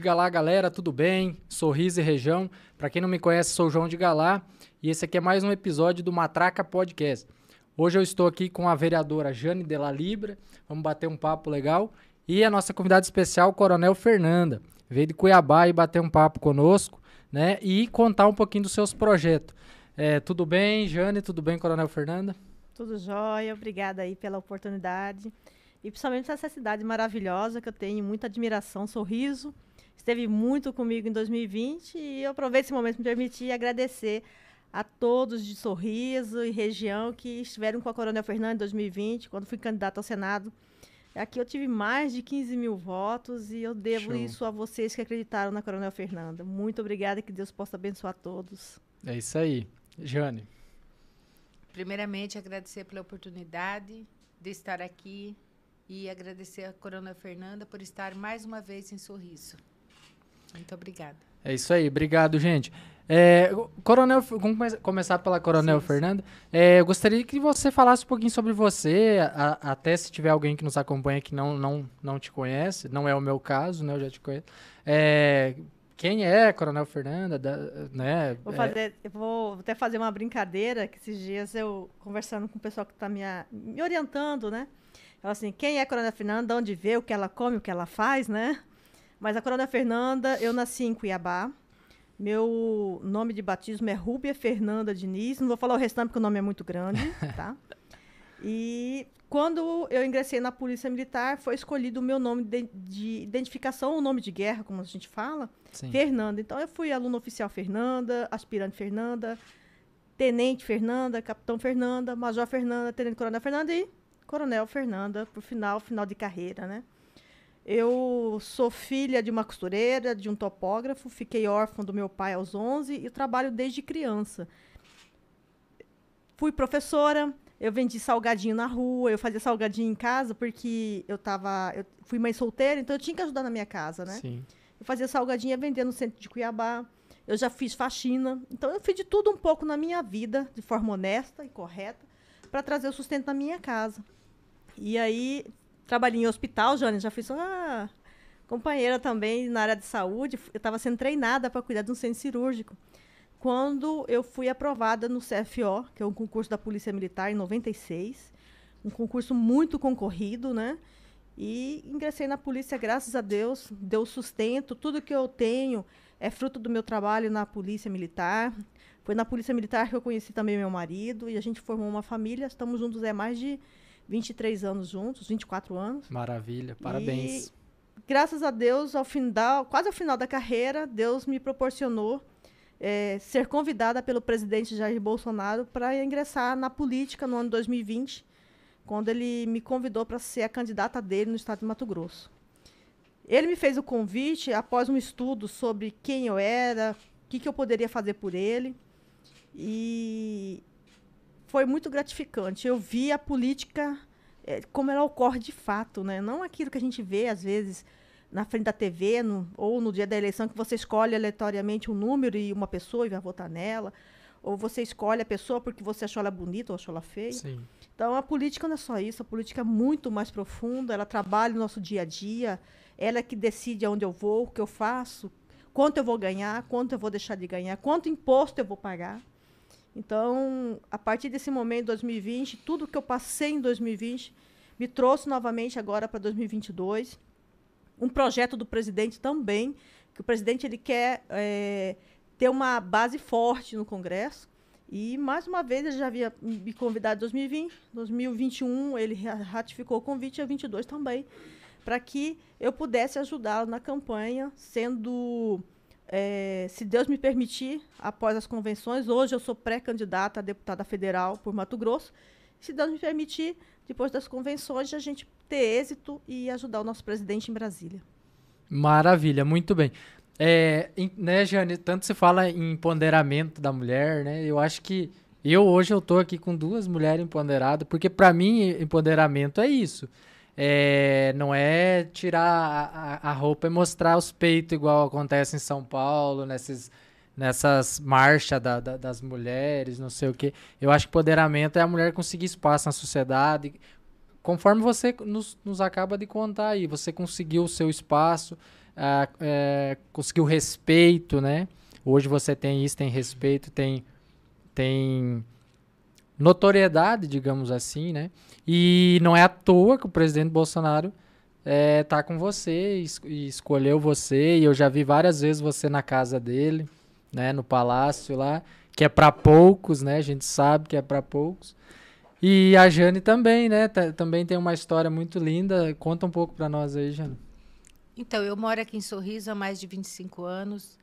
Diga lá, galera, tudo bem? Sorriso e região. Para quem não me conhece, sou o João de Galá e esse aqui é mais um episódio do Matraca Podcast. Hoje eu estou aqui com a vereadora Jane Della Libra. Vamos bater um papo legal e a nossa convidada especial, Coronel Fernanda. Veio de Cuiabá e bater um papo conosco, né? E contar um pouquinho dos seus projetos. É, tudo bem, Jane? Tudo bem, Coronel Fernanda? Tudo jóia, obrigada aí pela oportunidade. E principalmente essa cidade maravilhosa que eu tenho muita admiração, sorriso. Esteve muito comigo em 2020 e eu aproveito esse momento para me permitir agradecer a todos de Sorriso e região que estiveram com a Coronel Fernanda em 2020, quando fui candidata ao Senado. Aqui eu tive mais de 15 mil votos e eu devo Show. isso a vocês que acreditaram na Coronel Fernanda. Muito obrigada e que Deus possa abençoar todos. É isso aí. Jane. Primeiramente, agradecer pela oportunidade de estar aqui e agradecer a Coronel Fernanda por estar mais uma vez em Sorriso. Muito obrigada. É isso aí. Obrigado, gente. É, Coronel, vamos começar pela Coronel sim, Fernanda. É, eu gostaria que você falasse um pouquinho sobre você, a, até se tiver alguém que nos acompanha que não, não, não te conhece, não é o meu caso, né? Eu já te conheço. É, quem é Coronel Fernanda, da, né? Vou, fazer, eu vou até fazer uma brincadeira, que esses dias eu, conversando com o pessoal que está me, me orientando, né? Ela assim, quem é Coronel Fernanda, de onde vê, o que ela come, o que ela faz, né? Mas a Coronel Fernanda, eu nasci em Cuiabá, meu nome de batismo é Rúbia Fernanda Diniz. Não vou falar o restante porque o nome é muito grande, tá? E quando eu ingressei na Polícia Militar, foi escolhido o meu nome de, de identificação, o nome de guerra, como a gente fala, Sim. Fernanda. Então eu fui aluno oficial Fernanda, aspirante Fernanda, tenente Fernanda, capitão Fernanda, major Fernanda, tenente coronel Fernanda e coronel Fernanda, por final, final de carreira, né? Eu sou filha de uma costureira, de um topógrafo, fiquei órfã do meu pai aos 11 e trabalho desde criança. Fui professora, eu vendi salgadinho na rua, eu fazia salgadinho em casa porque eu tava, eu fui mãe solteira, então eu tinha que ajudar na minha casa, né? Sim. Eu fazia salgadinho e vendia no centro de Cuiabá. Eu já fiz faxina, então eu fiz de tudo um pouco na minha vida, de forma honesta e correta, para trazer o sustento na minha casa. E aí Trabalhei em hospital, Jane, já fui sua companheira também na área de saúde. Eu estava sendo treinada para cuidar de um centro cirúrgico. Quando eu fui aprovada no CFO, que é um concurso da Polícia Militar, em 96, um concurso muito concorrido, né? E ingressei na polícia, graças a Deus, deu sustento. Tudo que eu tenho é fruto do meu trabalho na Polícia Militar. Foi na Polícia Militar que eu conheci também meu marido e a gente formou uma família. Estamos juntos há mais de 23 anos juntos, 24 anos. Maravilha, parabéns. E, graças a Deus, ao final, quase ao final da carreira, Deus me proporcionou é, ser convidada pelo presidente Jair Bolsonaro para ingressar na política no ano 2020, quando ele me convidou para ser a candidata dele no estado de Mato Grosso. Ele me fez o convite após um estudo sobre quem eu era, o que, que eu poderia fazer por ele. E foi muito gratificante. Eu vi a política é, como ela ocorre de fato, né? Não aquilo que a gente vê, às vezes, na frente da TV no, ou no dia da eleição, que você escolhe aleatoriamente um número e uma pessoa e vai votar nela. Ou você escolhe a pessoa porque você achou ela bonita ou achou ela feia. Sim. Então, a política não é só isso. A política é muito mais profunda. Ela trabalha no nosso dia a dia. Ela é que decide aonde eu vou, o que eu faço, quanto eu vou ganhar, quanto eu vou deixar de ganhar, quanto imposto eu vou pagar. Então, a partir desse momento, 2020, tudo que eu passei em 2020 me trouxe novamente agora para 2022. Um projeto do presidente também, que o presidente ele quer é, ter uma base forte no Congresso. E, mais uma vez, ele já havia me convidado em 2020, 2021 ele ratificou o convite, e 2022 também, para que eu pudesse ajudá-lo na campanha, sendo é, se Deus me permitir, após as convenções, hoje eu sou pré-candidata a deputada federal por Mato Grosso. Se Deus me permitir, depois das convenções, a gente ter êxito e ajudar o nosso presidente em Brasília. Maravilha, muito bem. É, né, Jane, tanto se fala em empoderamento da mulher, né? Eu acho que eu hoje eu tô aqui com duas mulheres empoderadas, porque para mim empoderamento é isso. É, não é tirar a, a, roupa e mostrar os peitos, igual acontece em São Paulo, nesses, nessas marchas da, da, das mulheres, não sei o que. Eu acho que empoderamento é a mulher conseguir espaço na sociedade, conforme você nos, nos acaba de contar aí, você conseguiu o seu espaço, ah, é, conseguiu respeito, né? Hoje você tem isso, tem respeito, tem, tem notoriedade, digamos assim, né? E não é à toa que o presidente Bolsonaro é, tá com você e escolheu você. E eu já vi várias vezes você na casa dele, né? No palácio lá, que é para poucos, né? A gente sabe que é para poucos. E a Jane também, né? também tem uma história muito linda. Conta um pouco para nós aí, Jane. Então, eu moro aqui em Sorriso há mais de 25 anos.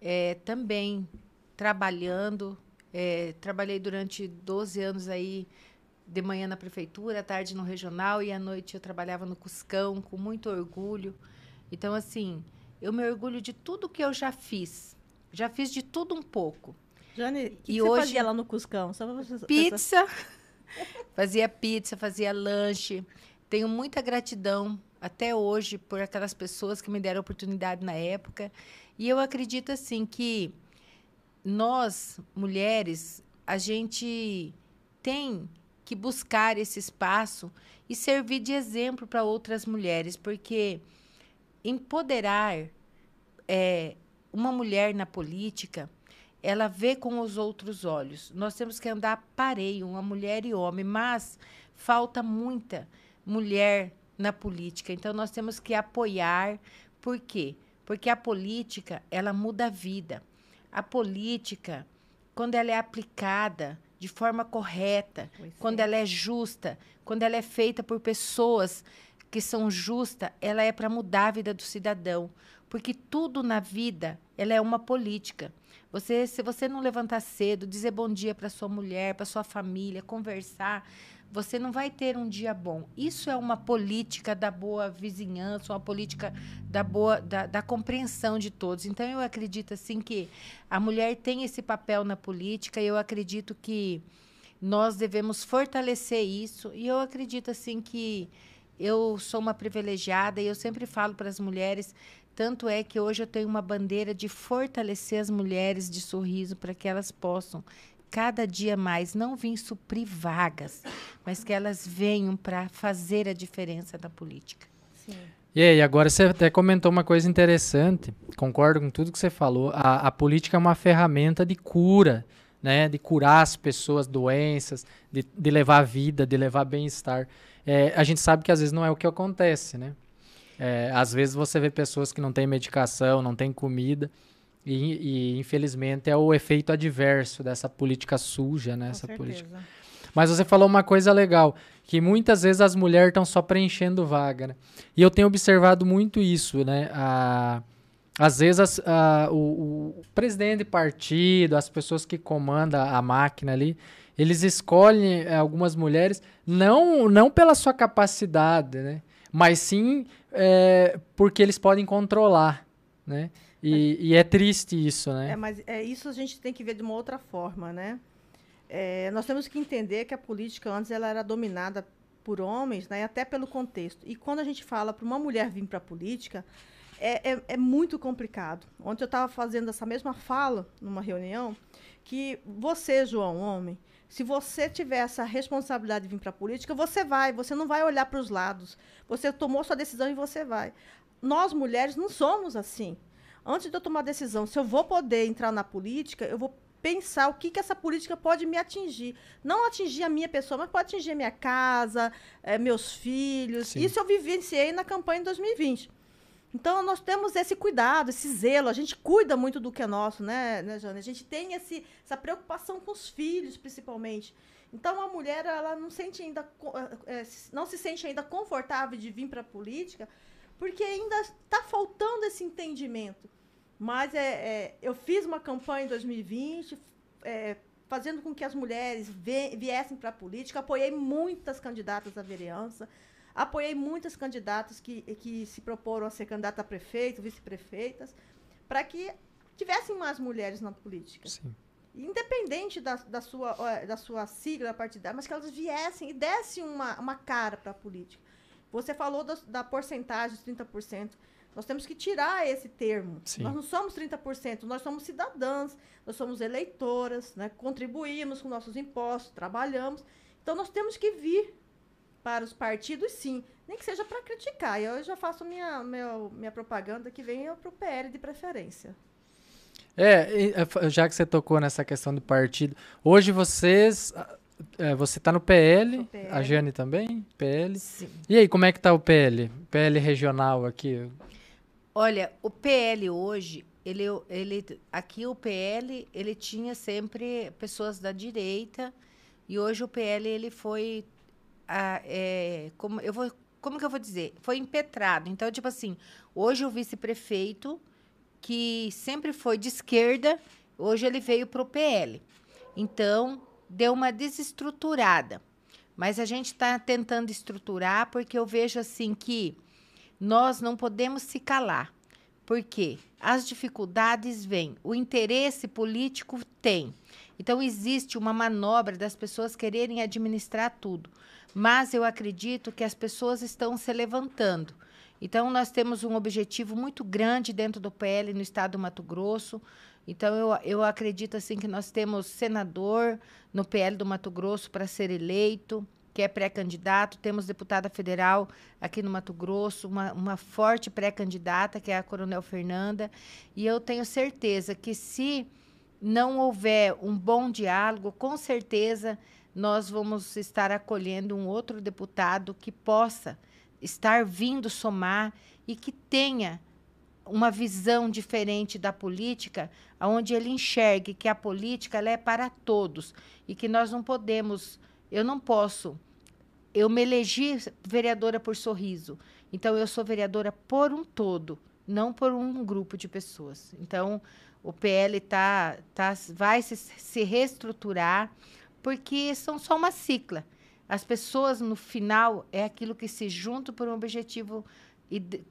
É, também trabalhando. É, trabalhei durante 12 anos aí de manhã na prefeitura, à tarde no regional e à noite eu trabalhava no Cuscão com muito orgulho. Então, assim, eu me orgulho de tudo que eu já fiz. Já fiz de tudo um pouco. Jane, e que hoje, fazia lá no Cuscão? Pizza. fazia pizza, fazia lanche. Tenho muita gratidão até hoje por aquelas pessoas que me deram oportunidade na época. E eu acredito assim que nós, mulheres, a gente tem que buscar esse espaço e servir de exemplo para outras mulheres, porque empoderar é, uma mulher na política, ela vê com os outros olhos. Nós temos que andar pareio, uma mulher e homem, mas falta muita mulher na política. Então nós temos que apoiar. Por quê? Porque a política, ela muda a vida. A política, quando ela é aplicada de forma correta, pois quando é. ela é justa, quando ela é feita por pessoas que são justas, ela é para mudar a vida do cidadão, porque tudo na vida ela é uma política. Você, se você não levantar cedo, dizer bom dia para sua mulher, para sua família, conversar, você não vai ter um dia bom. Isso é uma política da boa vizinhança, uma política da boa da, da, compreensão de todos. Então eu acredito assim que a mulher tem esse papel na política e eu acredito que nós devemos fortalecer isso e eu acredito assim que eu sou uma privilegiada e eu sempre falo para as mulheres tanto é que hoje eu tenho uma bandeira de fortalecer as mulheres de sorriso para que elas possam cada dia mais não vir suprir vagas, mas que elas venham para fazer a diferença da política. Sim. E aí, agora você até comentou uma coisa interessante, concordo com tudo que você falou. A, a política é uma ferramenta de cura, né? De curar as pessoas, doenças, de, de levar vida, de levar bem-estar. É, a gente sabe que às vezes não é o que acontece, né? É, às vezes você vê pessoas que não têm medicação, não têm comida, e, e, infelizmente é o efeito adverso dessa política suja, né? Com essa certeza. política. Mas você falou uma coisa legal, que muitas vezes as mulheres estão só preenchendo vaga, né? E eu tenho observado muito isso, né? A, às vezes as, a, o, o, presidente de partido, as pessoas que comandam a máquina ali, eles escolhem eh, algumas mulheres não, não pela sua capacidade, né? Mas sim é, porque eles podem controlar, né? E, e, é triste isso, né? É, mas é, isso a gente tem que ver de uma outra forma, né? É, nós temos que entender que a política antes ela era dominada por homens, né? Até pelo contexto. E quando a gente fala para uma mulher vir para a política, é, é, é, muito complicado. Ontem eu estava fazendo essa mesma fala numa reunião que você, João, homem, se você tiver essa responsabilidade de vir para a política, você vai, você não vai olhar para os lados. Você tomou sua decisão e você vai. Nós, mulheres, não somos assim antes de eu tomar decisão, se eu vou poder entrar na política, eu vou pensar o que, que essa política pode me atingir. Não atingir a minha pessoa, mas pode atingir a minha casa, é, meus filhos. Sim. Isso eu vivenciei na campanha de 2020. Então, nós temos esse cuidado, esse zelo. A gente cuida muito do que é nosso, né, né Jane? A gente tem esse, essa preocupação com os filhos, principalmente. Então, a mulher, ela não, sente ainda, é, não se sente ainda confortável de vir para a política, porque ainda está faltando esse entendimento. Mas é, é, eu fiz uma campanha em 2020, é, fazendo com que as mulheres viessem para a política. Apoiei muitas candidatas à vereança, apoiei muitas candidatas que, que se proporam a ser candidata a prefeito, vice-prefeitas, para que tivessem mais mulheres na política. Sim. Independente da, da, sua, da sua sigla partidária, mas que elas viessem e dessem uma, uma cara para a política. Você falou da, da porcentagem, 30%. Nós temos que tirar esse termo. Sim. Nós não somos 30%, nós somos cidadãs, nós somos eleitoras, né? contribuímos com nossos impostos, trabalhamos. Então, nós temos que vir para os partidos, sim. Nem que seja para criticar. Eu já faço minha, meu, minha propaganda que venha para o PL de preferência. É, é já que você tocou nessa questão do partido, hoje vocês. É, você está no PL, PL, a Jane também? PL. Sim. E aí, como é que está o PL? PL regional aqui? Olha, o PL hoje, ele, ele, aqui o PL, ele tinha sempre pessoas da direita, e hoje o PL ele foi, a, é, como eu vou, como que eu vou dizer, foi impetrado. Então tipo assim, hoje o vice-prefeito que sempre foi de esquerda, hoje ele veio para o PL. Então deu uma desestruturada. Mas a gente está tentando estruturar porque eu vejo assim que nós não podemos se calar. Porque as dificuldades vêm, o interesse político tem. Então, existe uma manobra das pessoas quererem administrar tudo. Mas eu acredito que as pessoas estão se levantando. Então, nós temos um objetivo muito grande dentro do PL no estado do Mato Grosso. Então, eu, eu acredito assim que nós temos senador no PL do Mato Grosso para ser eleito, que é pré-candidato. Temos deputada federal aqui no Mato Grosso, uma, uma forte pré-candidata, que é a Coronel Fernanda. E eu tenho certeza que se não houver um bom diálogo, com certeza nós vamos estar acolhendo um outro deputado que possa estar vindo somar e que tenha uma visão diferente da política, onde ele enxergue que a política é para todos e que nós não podemos, eu não posso, eu me elegi vereadora por sorriso, então eu sou vereadora por um todo, não por um grupo de pessoas. Então, o PL tá, tá, vai se, se reestruturar, porque são só uma cicla. As pessoas, no final, é aquilo que se juntam por um objetivo,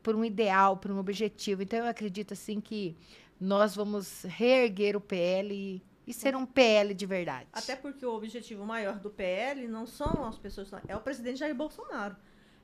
por um ideal, por um objetivo. Então, eu acredito assim que nós vamos reerguer o PL e, e ser um PL de verdade. Até porque o objetivo maior do PL não são as pessoas, é o presidente Jair Bolsonaro.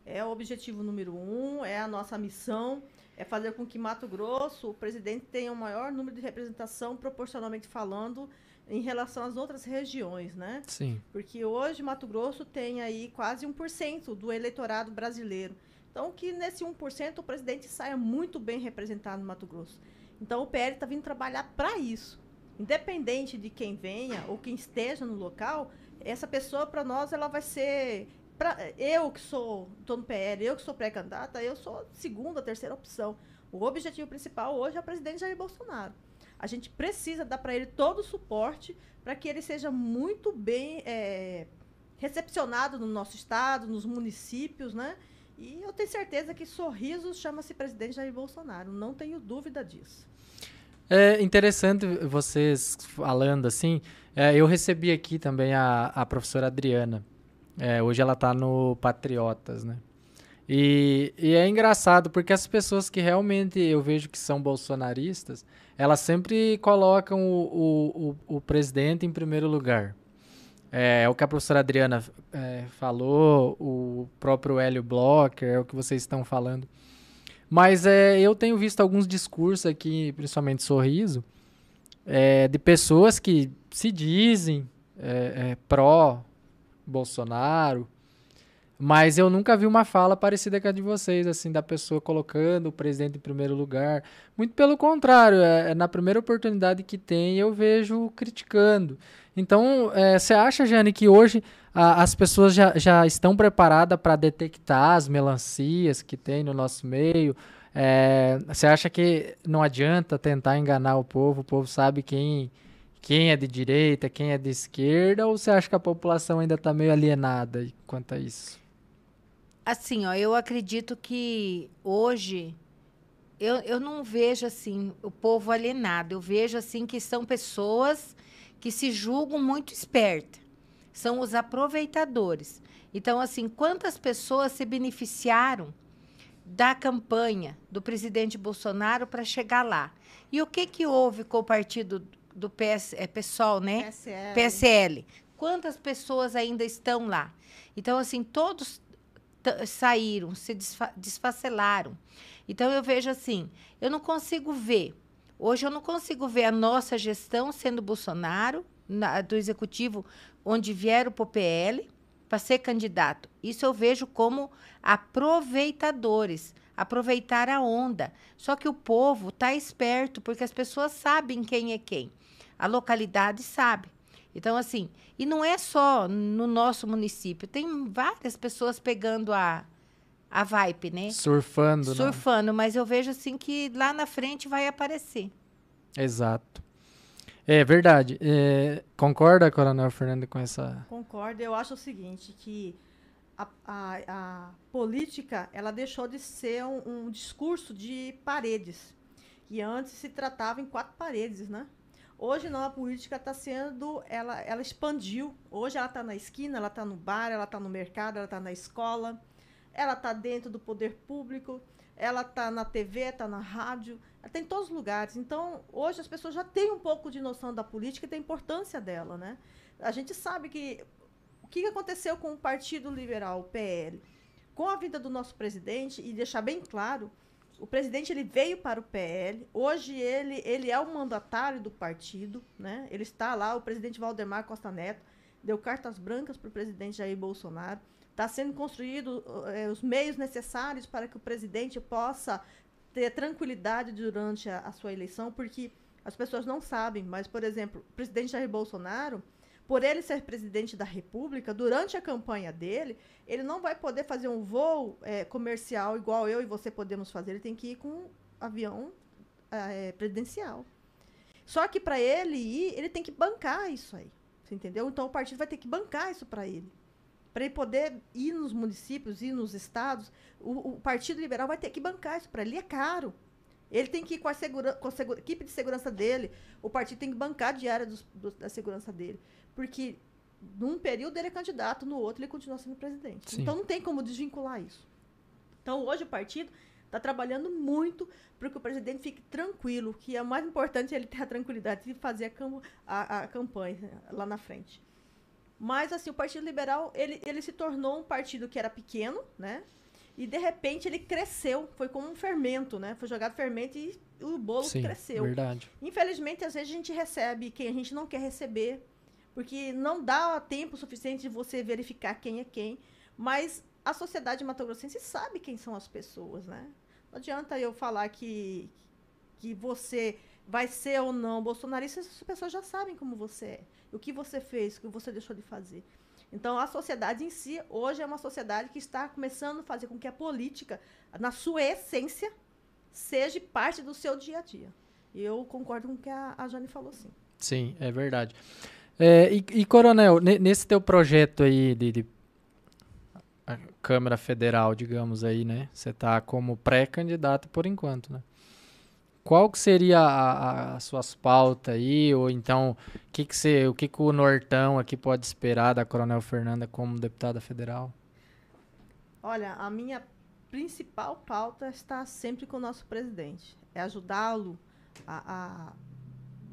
É o objetivo número um, é a nossa missão é fazer com que Mato Grosso, o presidente, tenha o maior número de representação, proporcionalmente falando, em relação às outras regiões, né? Sim. Porque hoje Mato Grosso tem aí quase 1% do eleitorado brasileiro. Então, que nesse 1% o presidente saia muito bem representado no Mato Grosso. Então, o PL está vindo trabalhar para isso. Independente de quem venha ou quem esteja no local, essa pessoa, para nós, ela vai ser pra, eu que sou, tô no PL, eu que sou pré-candidata, eu sou segunda, terceira opção. O objetivo principal hoje é o presidente Jair Bolsonaro. A gente precisa dar para ele todo o suporte para que ele seja muito bem é, recepcionado no nosso estado, nos municípios, né? E eu tenho certeza que Sorrisos chama-se presidente Jair Bolsonaro, não tenho dúvida disso. É interessante vocês falando assim. É, eu recebi aqui também a, a professora Adriana. É, hoje ela tá no Patriotas, né? E, e, é engraçado porque as pessoas que realmente eu vejo que são bolsonaristas, elas sempre colocam o, o, o presidente em primeiro lugar. É, é, o que a professora Adriana é, falou, o próprio Hélio Blocker, é o que vocês estão falando. Mas é, eu tenho visto alguns discursos aqui, principalmente Sorriso, é, de pessoas que se dizem é, é, pró Bolsonaro. Mas eu nunca vi uma fala parecida com a de vocês, assim, da pessoa colocando o presidente em primeiro lugar. Muito pelo contrário, é, é na primeira oportunidade que tem, eu vejo criticando. Então, é, você acha, Jane, que hoje a, as pessoas já, já estão preparadas para detectar as melancias que tem no nosso meio? É, você acha que não adianta tentar enganar o povo? O povo sabe quem quem é de direita, quem é de esquerda, ou você acha que a população ainda está meio alienada quanto a isso? Assim, ó, eu acredito que hoje eu, eu não vejo assim o povo alienado. Eu vejo assim que são pessoas que se julgam muito espertas. São os aproveitadores. Então, assim, quantas pessoas se beneficiaram da campanha do presidente Bolsonaro para chegar lá? E o que que houve com o partido do PS, é, PSOL, né? PSL. PSL. Quantas pessoas ainda estão lá? Então, assim, todos saíram, se desfa desfacelaram. Então, eu vejo assim, eu não consigo ver. Hoje, eu não consigo ver a nossa gestão sendo Bolsonaro, na, do executivo, onde vieram para o PL, para ser candidato. Isso eu vejo como aproveitadores, aproveitar a onda. Só que o povo está esperto, porque as pessoas sabem quem é quem. A localidade sabe. Então, assim, e não é só no nosso município, tem várias pessoas pegando a, a vibe, né? Surfando, né? Surfando, mas eu vejo assim que lá na frente vai aparecer. Exato. É verdade. É, concorda, Coronel Fernando, com essa. Concordo. Eu acho o seguinte, que a, a, a política ela deixou de ser um, um, discurso de paredes. E antes se tratava em quatro paredes, né? Hoje não, a política está sendo, ela, ela expandiu. Hoje ela está na esquina, ela está no bar, ela está no mercado, ela está na escola, ela está dentro do poder público, ela está na TV, está na rádio, ela está em todos os lugares. Então, hoje as pessoas já têm um pouco de noção da política e da importância dela, né? A gente sabe que o que aconteceu com o Partido Liberal, o PL, com a vida do nosso presidente, e deixar bem claro o presidente ele veio para o PL. Hoje ele, ele é o mandatário do partido, né? Ele está lá, o presidente Valdemar Costa Neto deu cartas brancas para o presidente Jair Bolsonaro. Está sendo construído é, os meios necessários para que o presidente possa ter tranquilidade durante a, a sua eleição, porque as pessoas não sabem, mas, por exemplo, o presidente Jair Bolsonaro por ele ser presidente da República, durante a campanha dele, ele não vai poder fazer um voo é, comercial igual eu e você podemos fazer. Ele tem que ir com um avião é, presidencial. Só que para ele ir, ele tem que bancar isso aí. Entendeu? Então o partido vai ter que bancar isso para ele. Para ele poder ir nos municípios, ir nos estados, o, o Partido Liberal vai ter que bancar isso para ele. É caro. Ele tem que ir com a, segura, com a segura, equipe de segurança dele. O partido tem que bancar a diária dos, do, da segurança dele. Porque num período ele é candidato, no outro ele continua sendo presidente. Sim. Então não tem como desvincular isso. Então hoje o partido está trabalhando muito para que o presidente fique tranquilo, que é o mais importante é ele ter a tranquilidade de fazer a, a, a campanha né, lá na frente. Mas assim, o Partido Liberal, ele, ele se tornou um partido que era pequeno, né? E de repente ele cresceu, foi como um fermento, né? Foi jogado fermento e o bolo Sim, cresceu. Verdade. Infelizmente, às vezes a gente recebe quem a gente não quer receber, porque não dá tempo suficiente de você verificar quem é quem. Mas a sociedade matogrossense sabe quem são as pessoas, né? Não adianta eu falar que, que você vai ser ou não bolsonarista, as pessoas já sabem como você é, o que você fez, o que você deixou de fazer. Então, a sociedade em si, hoje, é uma sociedade que está começando a fazer com que a política, na sua essência, seja parte do seu dia a dia. E eu concordo com o que a, a Jane falou, sim. Sim, é verdade. É, e, e, Coronel, nesse teu projeto aí de, de Câmara Federal, digamos aí, né? Você está como pré-candidato por enquanto, né? Qual que seria a, a, as suas pautas aí, ou então que que você, o que, que o Nortão aqui pode esperar da Coronel Fernanda como deputada federal? Olha, a minha principal pauta está sempre com o nosso presidente. É ajudá-lo a, a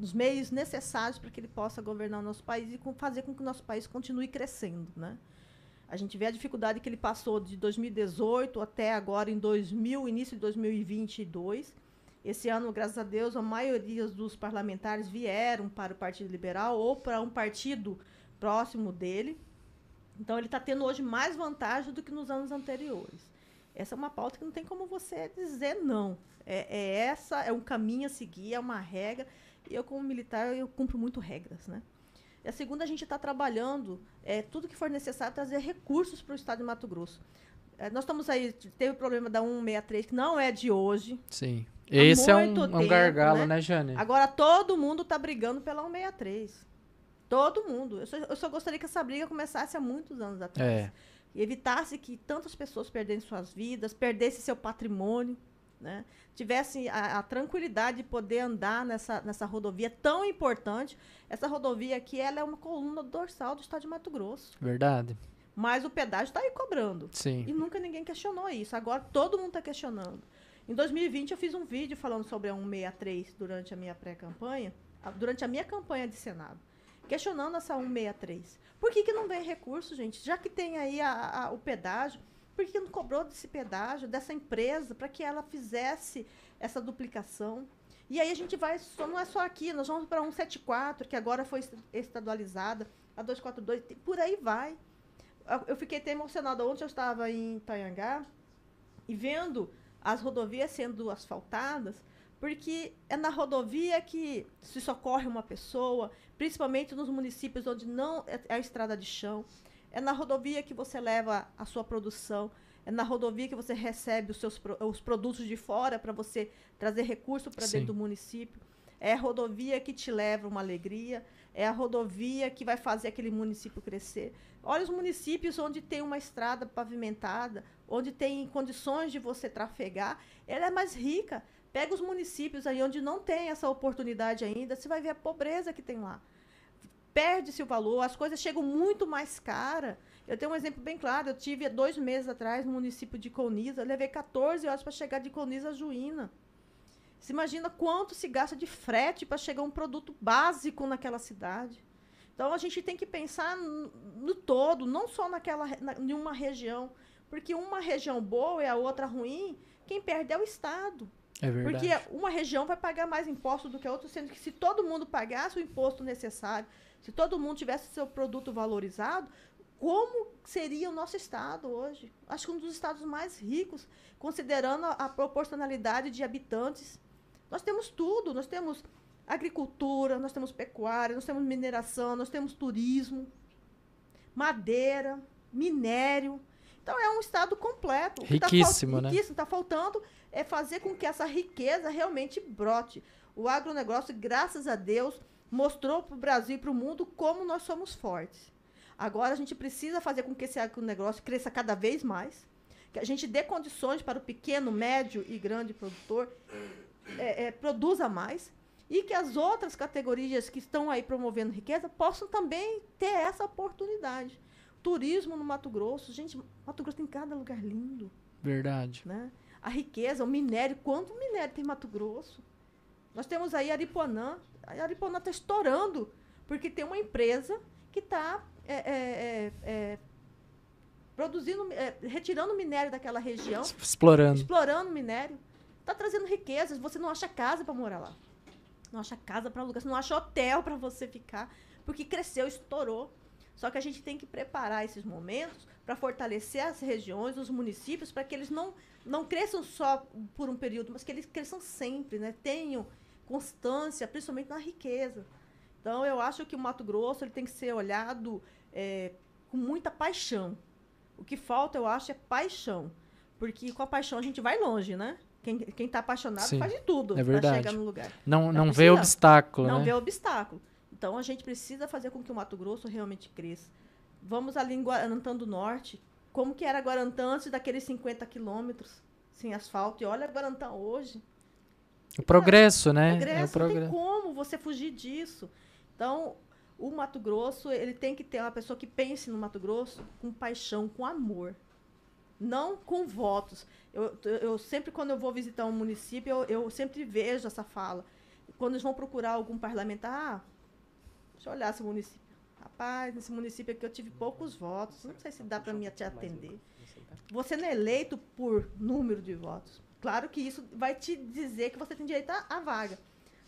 os meios necessários para que ele possa governar o nosso país e com, fazer com que o nosso país continue crescendo, né? A gente vê a dificuldade que ele passou de 2018 até agora em 2000, início de 2022. Esse ano, graças a Deus, a maioria dos parlamentares vieram para o Partido Liberal ou para um partido próximo dele. Então, ele está tendo hoje mais vantagem do que nos anos anteriores. Essa é uma pauta que não tem como você dizer não. É, é essa, é um caminho a seguir, é uma regra. E eu, como militar, eu cumpro muito regras, né? E a segunda, a gente está trabalhando é, tudo que for necessário trazer recursos para o estado de Mato Grosso. É, nós estamos aí, teve o problema da 163, que não é de hoje. Sim. Esse é um, tempo, um gargalo, né, né Jane? Agora todo mundo está brigando pela 163. Todo mundo. Eu só, eu só, gostaria que essa briga começasse há muitos anos atrás. É. E evitasse que tantas pessoas perdessem suas vidas, perdessem seu patrimônio né, tivessem a, a, tranquilidade de poder andar nessa, nessa rodovia tão importante. Essa rodovia aqui ela é uma coluna dorsal do estado de Mato Grosso. Verdade. Mas o pedágio está aí cobrando. Sim. E nunca ninguém questionou isso. Agora todo mundo está questionando. Em 2020 eu fiz um vídeo falando sobre a 163 durante a minha pré-campanha, durante a minha campanha de Senado, questionando essa 163. Por que, que não vem recurso, gente? Já que tem aí a, a, o pedágio, por que não cobrou desse pedágio, dessa empresa, para que ela fizesse essa duplicação? E aí a gente vai, só, não é só aqui, nós vamos para 174, que agora foi estadualizada, a 242, por aí vai. Eu fiquei até emocionada. Ontem eu estava em Itanhangá e vendo as rodovias sendo asfaltadas, porque é na rodovia que se socorre uma pessoa, principalmente nos municípios onde não é, é a estrada de chão. É na rodovia que você leva a sua produção. É na rodovia que você recebe os seus os produtos de fora para você trazer recurso para dentro do município. É a rodovia que te leva uma alegria. É a rodovia que vai fazer aquele município crescer. Olha os municípios onde tem uma estrada pavimentada, onde tem condições de você trafegar, ela é mais rica. Pega os municípios aí onde não tem essa oportunidade ainda, você vai ver a pobreza que tem lá. Perde-se o valor, as coisas chegam muito mais caras. Eu tenho um exemplo bem claro. Eu tive dois meses atrás no município de Coniza, levei 14 horas para chegar de Coniza a Juína. Você imagina quanto se gasta de frete para chegar um produto básico naquela cidade. Então a gente tem que pensar no, todo, não só naquela na, em uma região, porque uma região boa e a outra ruim, quem perde é o Estado. É verdade. Porque uma região vai pagar mais imposto do que a outra, sendo que se todo mundo pagasse o imposto necessário, se todo mundo tivesse seu produto valorizado, como seria o nosso estado hoje? Acho que um dos estados mais ricos, considerando a, a proporcionalidade de habitantes. Nós temos tudo, nós temos agricultura, nós temos pecuária, nós temos mineração, nós temos turismo, madeira, minério. Então é um estado completo. Riquíssimo, tá né? Riquíssimo. Está faltando é fazer com que essa riqueza realmente brote. O agronegócio, graças a Deus, mostrou para o Brasil e para o mundo como nós somos fortes. Agora a gente precisa fazer com que esse agronegócio cresça cada vez mais, que a gente dê condições para o pequeno, médio e grande produtor é, é, produza mais e que as outras categorias que estão aí promovendo riqueza possam também ter essa oportunidade. Turismo no Mato Grosso. Gente, Mato Grosso tem cada lugar lindo. Verdade. Né? A riqueza, o minério. Quanto minério tem Mato Grosso? Nós temos aí Ariponã. A Ariponã está estourando, porque tem uma empresa que está é, é, é, é, produzindo, é, retirando minério daquela região. Explorando. Explorando minério. Está trazendo riquezas. Você não acha casa para morar lá. Não acha casa para alugar. Você não acha hotel para você ficar. Porque cresceu, estourou. Só que a gente tem que preparar esses momentos para fortalecer as regiões, os municípios, para que eles não, não cresçam só por um período, mas que eles cresçam sempre, né? tenham constância, principalmente na riqueza. Então, eu acho que o Mato Grosso ele tem que ser olhado é, com muita paixão. O que falta, eu acho, é paixão. Porque com a paixão a gente vai longe, né? Quem, quem tá apaixonado Sim, faz de tudo é para chegar no lugar. Não, Não não vê obstáculo, Não né? vê obstáculo. Então a gente precisa fazer com que o Mato Grosso realmente cresça. Vamos ali em Guarantã do Norte. Como que era Guarantã antes daqueles 50 quilômetros sem asfalto? E olha Guarantã hoje. O progresso, né? Progresso, é o não tem progresso. como você fugir disso. Então, o Mato Grosso, ele tem que ter uma pessoa que pense no Mato Grosso com paixão, com amor. Não com votos. Eu, eu sempre, quando eu vou visitar um município, eu, eu sempre vejo essa fala. Quando eles vão procurar algum parlamentar, ah, deixa eu olhar esse município. Rapaz, nesse município aqui eu tive poucos votos. Não sei se dá para mim te atender. Você não é eleito por número de votos. Claro que isso vai te dizer que você tem direito à, vaga.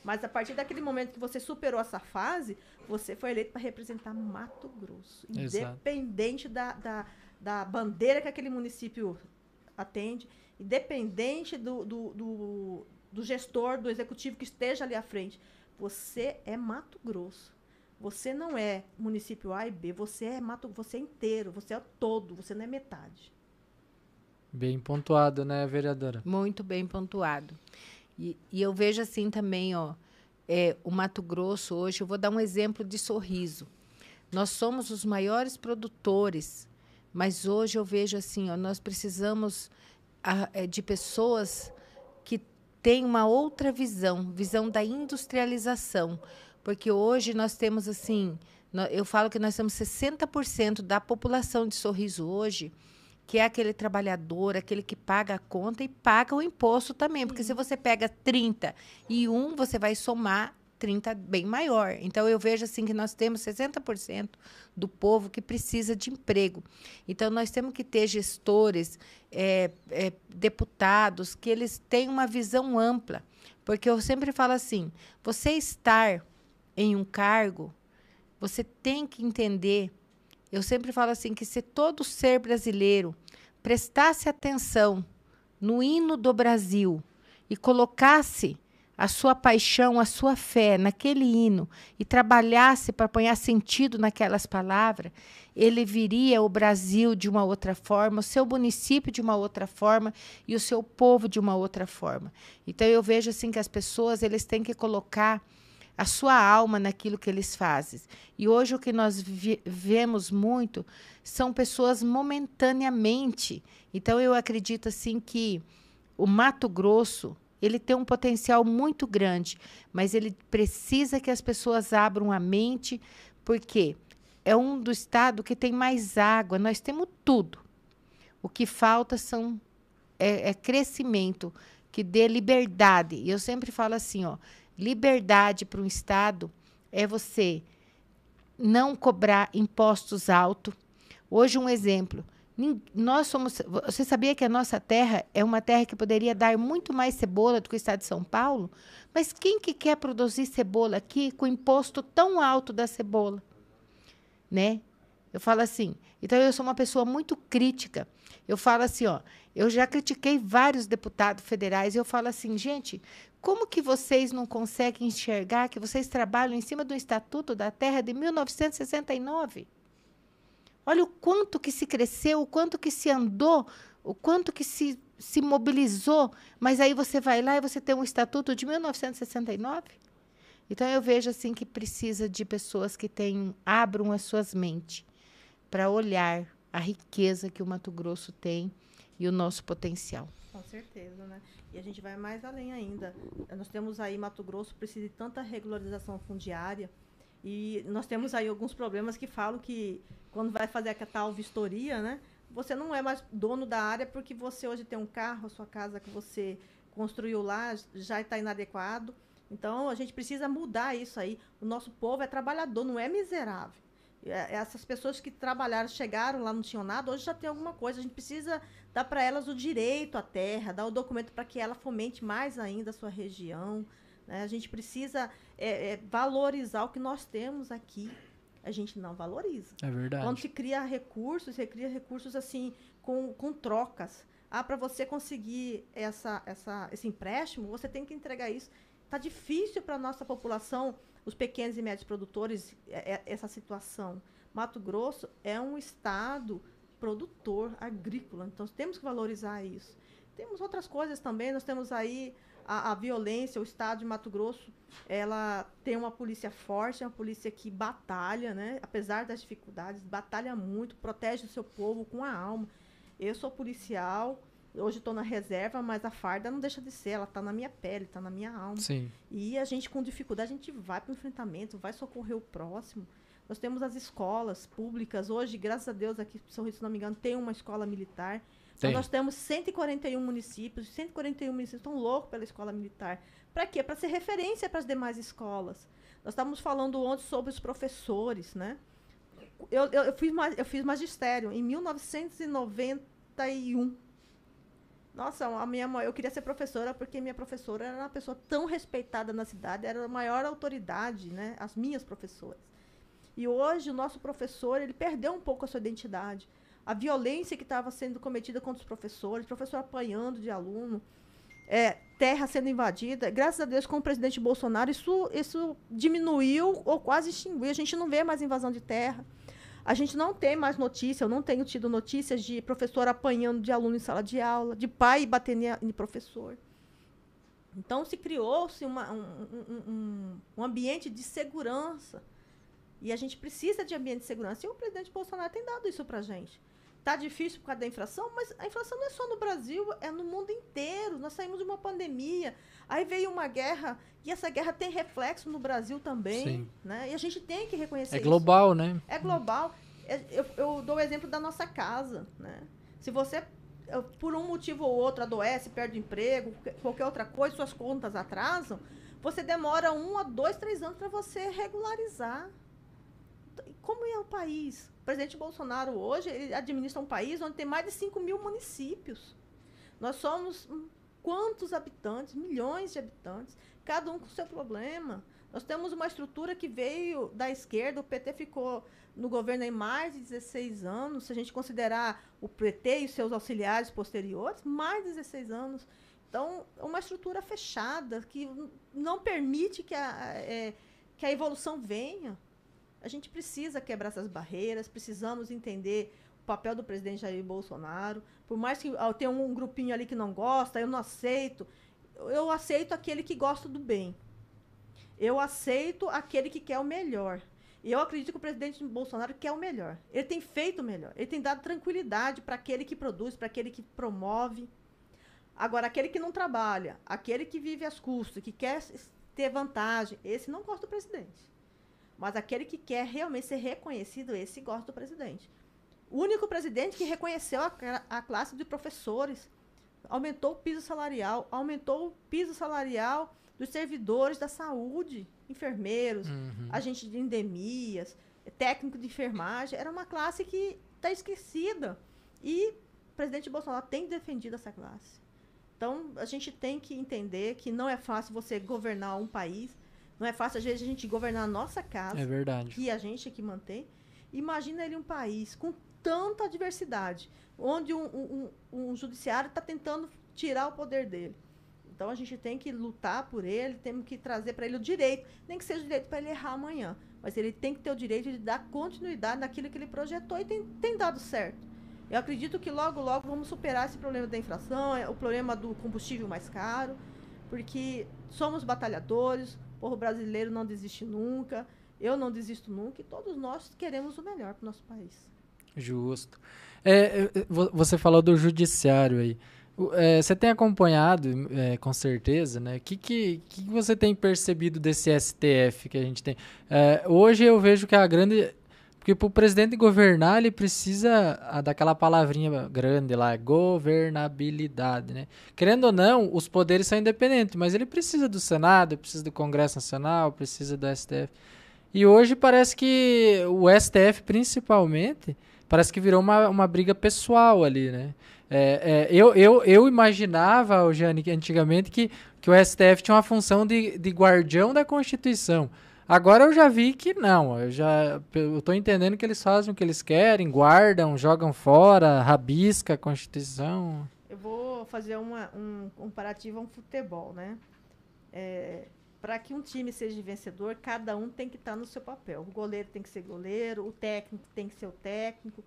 Mas a partir daquele momento que você superou essa fase, você foi eleito para representar Mato Grosso. Exato. Independente da, da, da bandeira que aquele município atende, independente do, do, do, do gestor, do executivo que esteja ali à frente. Você é Mato Grosso. Você não é município A e B, você é Mato, você é inteiro, você é todo, você não é metade. Bem pontuado, né, vereadora? Muito bem pontuado. E, e eu vejo assim também, ó, é, o Mato Grosso hoje, eu vou dar um exemplo de sorriso. Nós somos os maiores produtores, mas hoje eu vejo assim, ó, nós precisamos é, de pessoas que têm uma outra visão, visão da industrialização, porque hoje nós temos assim, eu falo que nós temos 60% da população de Sorriso hoje que é aquele trabalhador, aquele que paga a conta e paga o imposto também. Porque se você pega 30 e um, você vai somar 30 bem maior. Então, eu vejo assim que nós temos 60% do povo que precisa de emprego. Então, nós temos que ter gestores, é, é, deputados, que eles tenham uma visão ampla. Porque eu sempre falo assim, você estar em um cargo, você tem que entender Eu sempre falo assim que se todo ser brasileiro prestasse atenção no hino do Brasil e colocasse a sua paixão, a sua fé naquele hino e trabalhasse para pôr sentido naquelas palavras, ele viria o Brasil de uma outra forma, o seu município de uma outra forma e o seu povo de uma outra forma. Então eu vejo assim que as pessoas eles têm que colocar a sua alma naquilo que eles fazem. E hoje o que nós vemos muito são pessoas momentaneamente. Então eu acredito assim que o Mato Grosso ele tem um potencial muito grande, mas ele precisa que as pessoas abram a mente, porque é um do estado que tem mais água, nós temos tudo. O que falta são é, é crescimento, que dê liberdade. E eu sempre falo assim, ó, liberdade para um estado é você não cobrar impostos altos. Hoje um exemplo, nós somos. Você sabia que a nossa terra é uma terra que poderia dar muito mais cebola do que o estado de São Paulo? Mas quem que quer produzir cebola aqui com imposto tão alto da cebola? Né? Eu falo assim. Então eu sou uma pessoa muito crítica. Eu falo assim, ó, eu já critiquei vários deputados federais e eu falo assim, gente, como que vocês não conseguem enxergar que vocês trabalham em cima do Estatuto da Terra de 1969? Olha o quanto que se cresceu, o quanto que se andou, o quanto que se, se mobilizou. Mas aí você vai lá e você tem um estatuto de 1969. Então eu vejo assim que precisa de pessoas que tenham, abram as suas mentes para olhar a riqueza que o Mato Grosso tem e o nosso potencial. Com certeza, né? E a gente vai mais além ainda. Nós temos aí Mato Grosso precisa de tanta regularização fundiária e nós temos aí alguns problemas que falam que quando vai fazer a tal vistoria, né? Você não é mais dono da área porque você hoje tem um carro, a sua casa que você construiu lá já está inadequado. Então a gente precisa mudar isso aí. O nosso povo é trabalhador, não é miserável. É, essas pessoas que trabalharam, chegaram lá, não tinham nada, hoje já tem alguma coisa. A gente precisa dar para elas o direito à terra, dar o documento para que ela fomente mais ainda a sua região. Né? A gente precisa é, é, valorizar o que nós temos aqui a gente não valoriza. É verdade. Quando se cria recursos, você cria recursos assim com, com trocas. Ah, para você conseguir essa, essa, esse empréstimo, você tem que entregar isso. Está difícil para a nossa população, os pequenos e médios produtores, é, é, essa situação. Mato Grosso é um estado produtor agrícola, então temos que valorizar isso. Temos outras coisas também, nós temos aí a, a, violência, o estado de Mato Grosso, ela tem uma polícia forte, uma polícia que batalha, né? Apesar das dificuldades, batalha muito, protege o seu povo com a alma. Eu sou policial, hoje estou na reserva, mas a farda não deixa de ser, ela está na minha pele, está na minha alma. Sim. E a gente, com dificuldade, a gente vai para o enfrentamento, vai socorrer o próximo. Nós temos as escolas públicas. Hoje, graças a Deus, aqui em São Rui, se não me engano, tem uma escola militar então, nós temos 141 municípios, 141 municípios estão loucos pela escola militar. Para quê? Para ser referência para as demais escolas. Nós estávamos falando ontem sobre os professores, né? Eu, eu, eu, fiz, eu fiz magistério em 1991. Nossa, a minha mãe, eu queria ser professora porque minha professora era uma pessoa tão respeitada na cidade, era a maior autoridade, né? As minhas professoras. E hoje o nosso professor, ele perdeu um pouco a sua identidade a violência que estava sendo cometida contra os professores, professor apanhando de aluno, é, terra sendo invadida. Graças a Deus, com o presidente Bolsonaro, isso, isso diminuiu ou quase extinguiu. A gente não vê mais invasão de terra. A gente não tem mais notícia, eu não tenho tido notícias de professor apanhando de aluno em sala de aula, de pai batendo em professor. Então, se criou-se um, um, um, ambiente de segurança. E a gente precisa de ambiente de segurança. E o presidente Bolsonaro tem dado isso para a gente. Tá difícil por causa da inflação, mas a inflação não é só no Brasil, é no mundo inteiro. Nós saímos de uma pandemia, aí veio uma guerra, e essa guerra tem reflexo no Brasil também. Sim. Né? E a gente tem que reconhecer É global, isso. né? É global. É, eu, eu dou o exemplo da nossa casa. Né? Se você, por um motivo ou outro, adoece, perde emprego, qualquer outra coisa, suas contas atrasam, você demora um a dois, três anos para você regularizar. Como é o país? Presidente Bolsonaro hoje ele administra um país onde tem mais de 5 mil municípios. Nós somos quantos habitantes? Milhões de habitantes, cada um com seu problema. Nós temos uma estrutura que veio da esquerda, o PT ficou no governo em mais de 16 anos, se a gente considerar o PT e seus auxiliares posteriores, mais de 16 anos. Então, uma estrutura fechada que não permite que a, é, que a evolução venha. A gente precisa quebrar essas barreiras, precisamos entender o papel do presidente Jair Bolsonaro. Por mais que eu tenha um grupinho ali que não gosta, eu não aceito. Eu aceito aquele que gosta do bem. Eu aceito aquele que quer o melhor. E eu acredito que o presidente Bolsonaro quer o melhor. Ele tem feito o melhor. Ele tem dado tranquilidade para aquele que produz, para aquele que promove. Agora, aquele que não trabalha, aquele que vive às custas, que quer ter vantagem, esse não gosta do presidente. Mas aquele que quer realmente ser reconhecido, esse gosta do presidente. O único presidente que reconheceu a, a classe de professores, aumentou o piso salarial, aumentou o piso salarial dos servidores da saúde, enfermeiros, uhum. agentes de endemias, técnico de enfermagem. Era uma classe que está esquecida. E o presidente Bolsonaro tem defendido essa classe. Então, a gente tem que entender que não é fácil você governar um país. Não é fácil, às vezes, a gente governar a nossa casa. É verdade. Que a gente é que mantém. Imagina ele um país com tanta adversidade, onde um, um, um judiciário está tentando tirar o poder dele. Então a gente tem que lutar por ele, temos que trazer para ele o direito, nem que seja o direito para ele errar amanhã, mas ele tem que ter o direito de dar continuidade naquilo que ele projetou e tem, tem dado certo. Eu acredito que logo, logo vamos superar esse problema da inflação, é, o problema do combustível mais caro, porque somos batalhadores, povo brasileiro não desiste nunca, eu não desisto nunca e todos nós queremos o melhor para o nosso país. Justo. É, é você falou do judiciário aí. É, você tem acompanhado, é, com certeza, né? O que, que, que você tem percebido desse STF que a gente tem? É, hoje eu vejo que a grande. Porque para o presidente governar, ele precisa daquela palavrinha grande lá, governabilidade, né? Querendo ou não, os poderes são independentes, mas ele precisa do Senado, precisa do Congresso Nacional, precisa do STF. E hoje parece que o STF, principalmente, parece que virou uma, uma briga pessoal ali, né? É, é, eu, eu, eu imaginava, Jane, antigamente que, que o STF tinha uma função de, de guardião da Constituição. Agora eu já vi que não. Eu já estou entendendo que eles fazem o que eles querem, guardam, jogam fora, rabisca a Constituição. Eu vou fazer uma, um comparativo a um futebol, né? É, Para que um time seja vencedor, cada um tem que estar tá no seu papel. O goleiro tem que ser goleiro, o técnico tem que ser o técnico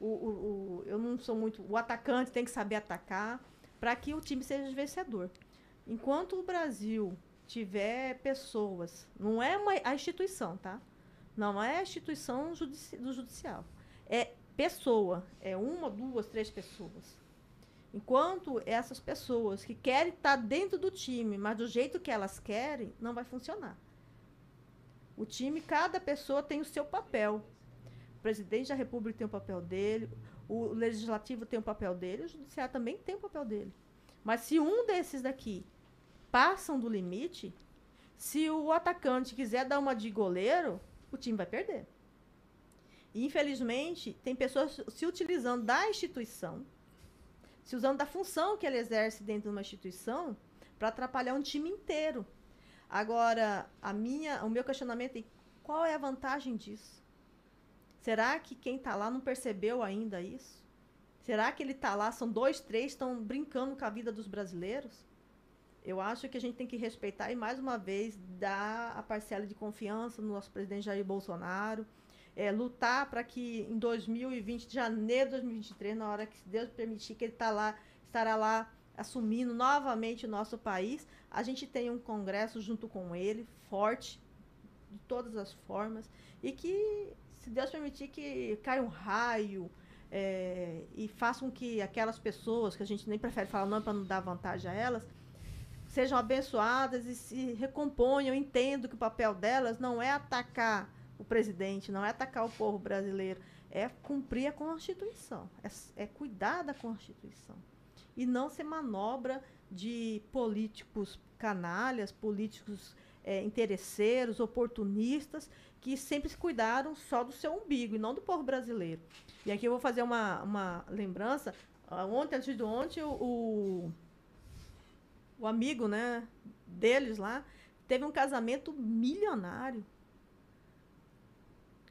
o, o, o, eu não sou muito. O atacante tem que saber atacar para que o time seja vencedor. Enquanto o Brasil tiver pessoas, não é uma, a instituição, tá? Não é a instituição judici do judicial. É pessoa, é uma, duas, três pessoas. Enquanto essas pessoas que querem estar dentro do time, mas do jeito que elas querem, não vai funcionar. O time, cada pessoa tem o seu papel. O presidente da República tem o papel dele, o legislativo tem o papel dele, o judiciário também tem o papel dele. Mas se um desses daqui passam do limite, se o atacante quiser dar uma de goleiro, o time vai perder. E, infelizmente, tem pessoas se utilizando da instituição, se usando da função que ele exerce dentro de uma instituição para atrapalhar um time inteiro. Agora, a minha, o meu questionamento é qual é a vantagem disso? Será que quem está lá não percebeu ainda isso? Será que ele está lá, são dois, três, estão brincando com a vida dos brasileiros? Eu acho que a gente tem que respeitar e, mais uma vez, dar a parcela de confiança no nosso presidente Jair Bolsonaro, é, lutar para que em 2020, janeiro de 2023, na hora que Deus permitir que ele tá lá, estará lá assumindo novamente o nosso país, a gente tenha um congresso junto com ele, forte, de todas as formas, e que se Deus permitir que caia um raio é, e faça com que aquelas pessoas, que a gente nem prefere falar não para não dar vantagem a elas, sejam abençoadas e se recomponham, entendam que o papel delas não é atacar o presidente, não é atacar o povo brasileiro, é cumprir a Constituição, é, é cuidar da Constituição. E não ser manobra de políticos canalhas, políticos é, interesseiros, oportunistas, que sempre se cuidaram só do seu umbigo e não do povo brasileiro. E aqui eu vou fazer uma, uma lembrança. Ah, ontem, antes de ontem, o amigo, né, deles lá, teve um casamento milionário.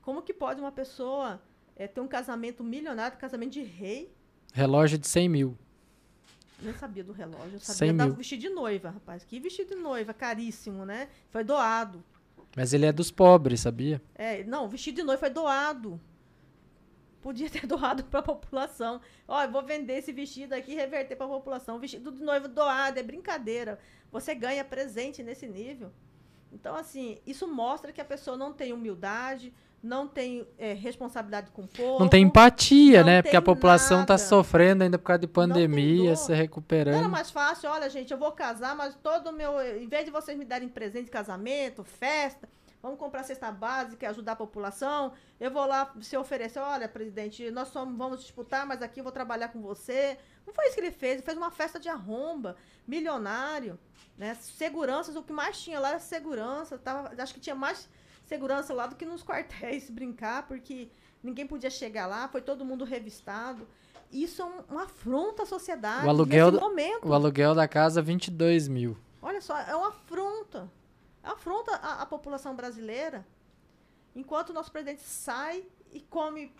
Como que pode uma pessoa é, ter um casamento milionário, casamento de rei? Relógio de 100 mil. Nem sabia do relógio. Eu 100 sabia mil. vestido de noiva, rapaz. Que vestido de noiva, caríssimo, né? Foi doado. Mas ele é dos pobres, sabia? É, não, o vestido de noiva foi doado. Podia ter doado para a população. Ó, eu vou vender esse vestido aqui e reverter para a população. O vestido de noiva doado, é brincadeira. Você ganha presente nesse nível. Então, assim, isso mostra que a pessoa não tem humildade, não tem é, responsabilidade com o povo. Não tem empatia, não né? Porque a tem população tá nada. sofrendo ainda por causa de tem pandemia, se Não era recuperando. mais fácil, olha, gente, eu vou casar, mas todo o meu. Em vez de vocês me darem presente de casamento, festa, vamos comprar cesta básica e ajudar a população. Eu vou lá se oferecer, olha, presidente, nós somos, vamos disputar, mas aqui eu vou trabalhar com você. Não foi isso que ele fez, ele fez uma festa de arromba, milionário. Né? Seguranças, o que mais tinha lá era segurança. Tava, acho que tinha mais segurança lá do que nos quartéis, brincar, porque ninguém podia chegar lá, foi todo mundo revistado. Isso é um, uma afronta à sociedade. O aluguel momento. O aluguel da casa, 22 mil. Olha só, é uma afronta. Afronta à, à população brasileira. Enquanto o nosso presidente sai e come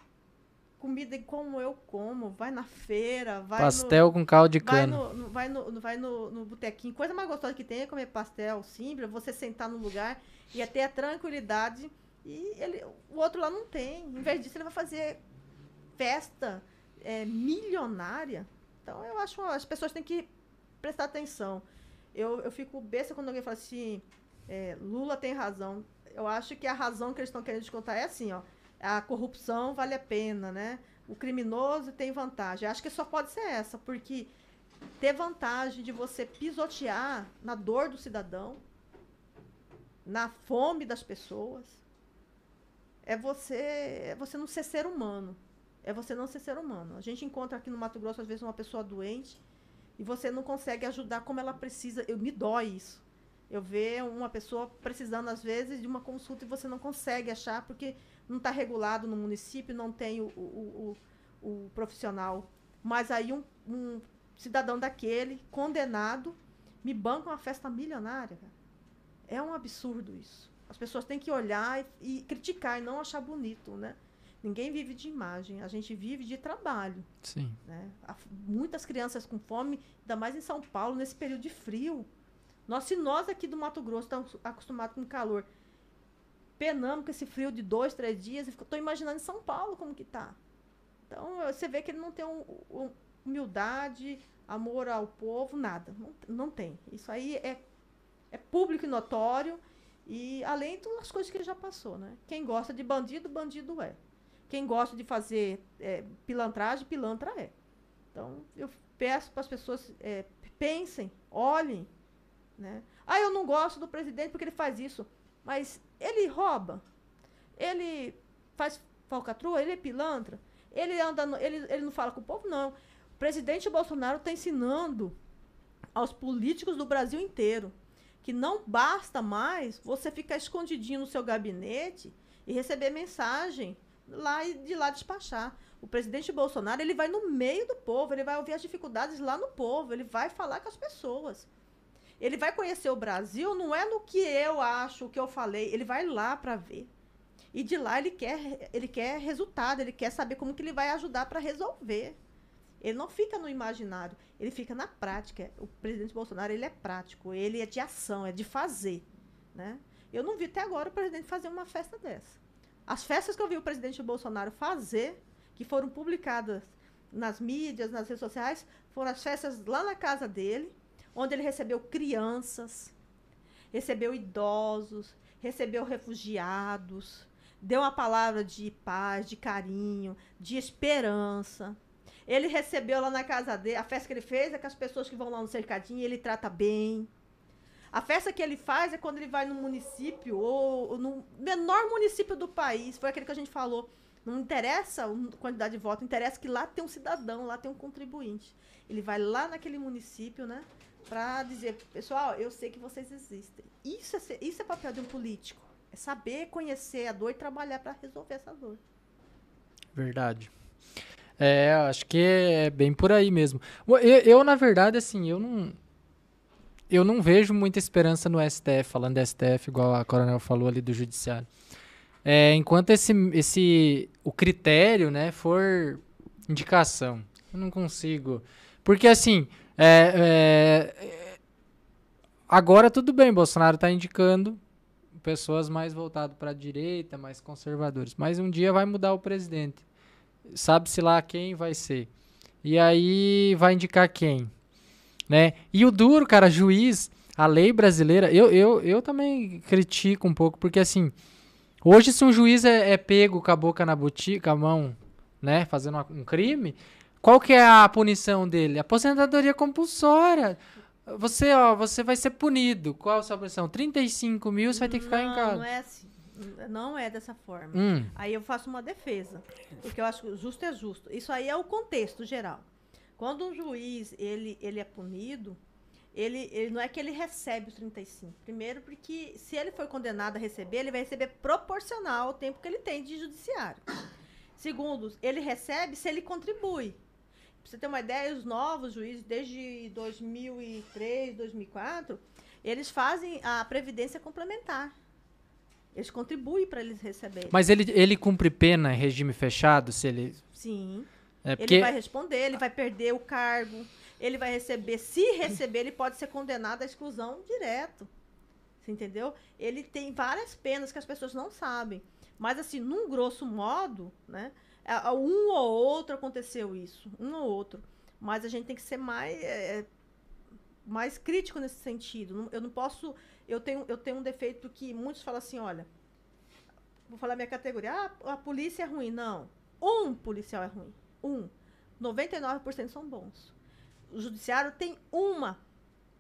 comida como eu como, vai na feira, vai Pastel com caldo de no, vai cana. no, no- vai no, no- vai no, no botequinho. Coisa mais gostosa que tem é comer pastel simples, você sentar no lugar e é ter a tranquilidade. E ele, o outro lá não tem. Em vez disso, ele vai fazer festa é, milionária. Então, eu acho que as pessoas têm que prestar atenção. Eu, eu fico besta quando alguém fala assim, é, Lula tem razão. Eu acho que a razão que eles estão querendo descontar é assim, ó. A corrupção vale a pena, né? O criminoso tem vantagem. Eu acho que só pode ser essa, porque ter vantagem de você pisotear na dor do cidadão, na fome das pessoas, é você, é você não ser ser humano. É você não ser ser humano. A gente encontra aqui no Mato Grosso, às vezes, uma pessoa doente e você não consegue ajudar como ela precisa. Eu, me dói isso. Eu ver uma pessoa precisando, às vezes, de uma consulta e você não consegue achar porque não está regulado no município, não tem o, o, o, o profissional. Mas aí um, um cidadão daquele, condenado, me banca uma festa milionária. cara. É um absurdo isso. As pessoas têm que olhar e, e criticar e não achar bonito, né? Ninguém vive de imagem, a gente vive de trabalho. Sim. Né? Há muitas crianças com fome, ainda mais em São Paulo, nesse período de frio. Nós, se nós aqui do Mato Grosso estamos acostumados com calor, penamos com esse frio de dois, três dias, estou imaginando em São Paulo como que tá. Então, você vê que ele não tem um- um- humildade, amor ao povo, nada. Não, não tem. Isso aí é, é público e notório, e além das coisas que ele já passou, né? Quem gosta de bandido, bandido é. Quem gosta de fazer é, pilantragem, pilantra é. Então, eu peço para as pessoas é, pensem, olhem. Né? Ah, eu não gosto do presidente porque ele faz isso. Mas ele rouba. Ele faz falcatrua, ele é pilantra. Ele, anda no- ele, ele não fala com o povo, não. O presidente Bolsonaro está ensinando aos políticos do Brasil inteiro que não basta mais você ficar escondidinho no seu gabinete e receber mensagem lá e de lá despachar. O presidente Bolsonaro, ele vai no meio do povo, ele vai ouvir as dificuldades lá no povo, ele vai falar com as pessoas. Ele vai conhecer o Brasil, não é no que eu acho, o que eu falei, ele vai lá para ver. E de lá ele quer, ele quer resultado, ele quer saber como que ele vai ajudar para resolver. Ele não fica no imaginário, ele fica na prática. O presidente Bolsonaro, ele é prático, ele é de ação, é de fazer, né? Eu não vi até agora o presidente fazer uma festa dessa. As festas que eu vi o presidente Bolsonaro fazer, que foram publicadas nas mídias, nas redes sociais, foram as festas lá na casa dele, onde ele recebeu crianças, recebeu idosos, recebeu refugiados, deu uma palavra de paz, de carinho, de esperança. Ele recebeu lá na casa dele, a festa que ele fez é com as pessoas que vão lá no cercadinho, ele trata bem. A festa que ele faz é quando ele vai no município ou, no menor município do país, foi aquele que a gente falou. Não interessa a quantidade de votos, interessa que lá tem um cidadão, lá tem um contribuinte. Ele vai lá naquele município, né, para dizer, pessoal, eu sei que vocês existem. Isso é, isso é papel de um político. É saber conhecer a dor e trabalhar para resolver essa dor. Verdade. É, acho que é bem por aí mesmo. Eu, eu, na verdade, assim, eu não. eu não vejo muita esperança no STF, falando do STF, igual a Coronel falou ali do Judiciário. É, enquanto esse, esse o critério né, for indicação, eu não consigo. Porque assim, é, é, agora tudo bem, Bolsonaro está indicando pessoas mais voltadas para a direita, mais conservadores. Mas um dia vai mudar o presidente. Sabe-se lá quem vai ser. E aí vai indicar quem? Né? E o duro, cara, juiz, a lei brasileira, eu, eu, eu também critico um pouco, porque assim, hoje se um juiz é, é pego com a boca na botica, a mão, né, fazendo um crime, qual que é a punição dele? Aposentadoria compulsória. Você, ó, você vai ser punido. Qual a sua punição? 35 mil, você vai ter que ficar não, em casa. Não é assim. Não é dessa forma. Hum. Aí eu faço uma defesa. Porque eu acho que justo é justo. Isso aí é o contexto geral. Quando um juiz ele, ele é punido, ele, ele não é que ele recebe os 35. Primeiro, porque se ele for condenado a receber, ele vai receber proporcional ao tempo que ele tem de judiciário. Segundo, ele recebe se ele contribui. Pra você ter uma ideia, os novos juízes, desde 2003, 2004, eles fazem a previdência complementar. Eles contribuem para eles receberem. Mas ele, ele cumpre pena em regime fechado? Se ele... Sim. É porque... Ele vai responder, ele vai perder o cargo, ele vai receber, se receber, ele pode ser condenado à exclusão direto. Você entendeu? Ele tem várias penas que as pessoas não sabem. Mas, assim, num grosso modo, né? Um ou outro aconteceu isso. Um ou outro. Mas a gente tem que ser mais, é, mais crítico nesse sentido. Eu não posso. Eu tenho, eu tenho um defeito que muitos falam assim: olha, vou falar minha categoria. Ah, a polícia é ruim. Não. Um policial é ruim. Um. 99% são bons. O judiciário tem uma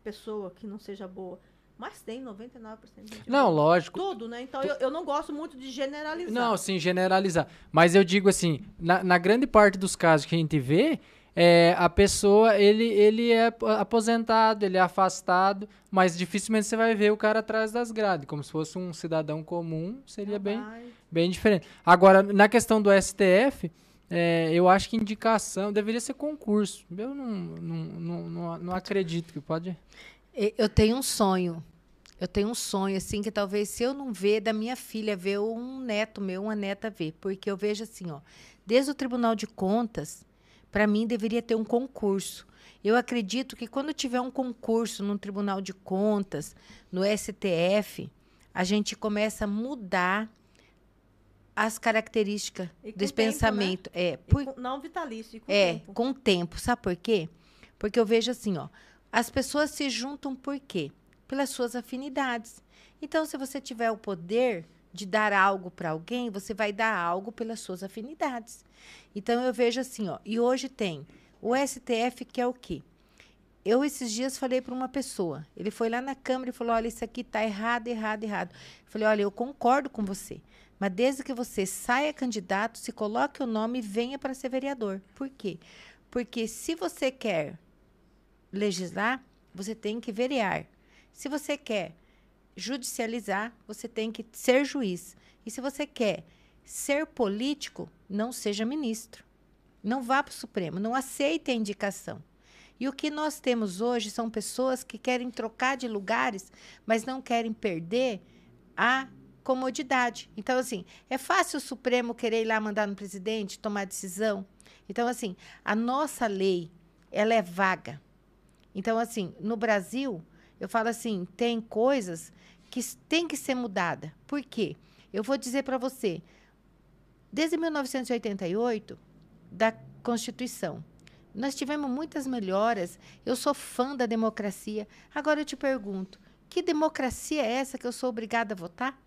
pessoa que não seja boa. Mas tem 99% de gente Não, boa. lógico. Tudo, né? Então eu, eu não gosto muito de generalizar. Não, sim, generalizar. Mas eu digo assim, na, na grande parte dos casos que a gente vê, é, a pessoa, ele, ele é aposentado, ele é afastado, mas dificilmente você vai ver o cara atrás das grades. Como se fosse um cidadão comum, seria bem, bem diferente. Agora, na questão do STF, é, eu acho que indicação deveria ser concurso. Eu não, não, não, não, acredito que pode. Eu tenho um sonho. Eu tenho um sonho, assim, que talvez se eu não ver, da minha filha ver, ou um neto meu, uma neta ver. Porque eu vejo assim, ó, desde o Tribunal de Contas, para mim deveria ter um concurso. Eu acredito que quando tiver um concurso no Tribunal de Contas, no STF, a gente começa a mudar as características desse né? pensamento. Né? É, por, com, não vitalício, com é, tempo. com tempo. Sabe por quê? Porque eu vejo assim, ó, as pessoas se juntam por quê? Pelas suas afinidades. Então, se você tiver o poder de dar algo para alguém, você vai dar algo pelas suas afinidades. Então, eu vejo assim, ó, e hoje tem o STF, que é o quê? Eu, esses dias, falei para uma pessoa. Ele foi lá na Câmara e falou: olha, isso aqui está errado, errado, errado. Eu falei: olha, eu concordo com você. Mas desde que você saia candidato, se coloque o nome e venha para ser vereador. Por quê? Porque se você quer legislar, você tem que verear. Se você quer judicializar, você tem que ser juiz. E se você quer ser político, não seja ministro. Não vá para o Supremo, não aceite a indicação. E o que nós temos hoje são pessoas que querem trocar de lugares, mas não querem perder a comodidade. Então, assim, é fácil o Supremo querer ir lá mandar no presidente, tomar decisão. Então, assim, a nossa lei, ela é vaga. Então, assim, no Brasil, eu falo assim, tem coisas que tem que ser mudada. Por quê? Eu vou dizer para você, desde 1988, da Constituição, nós tivemos muitas melhoras. Eu sou fã da democracia. Agora eu te pergunto, que democracia é essa que eu sou obrigada a votar?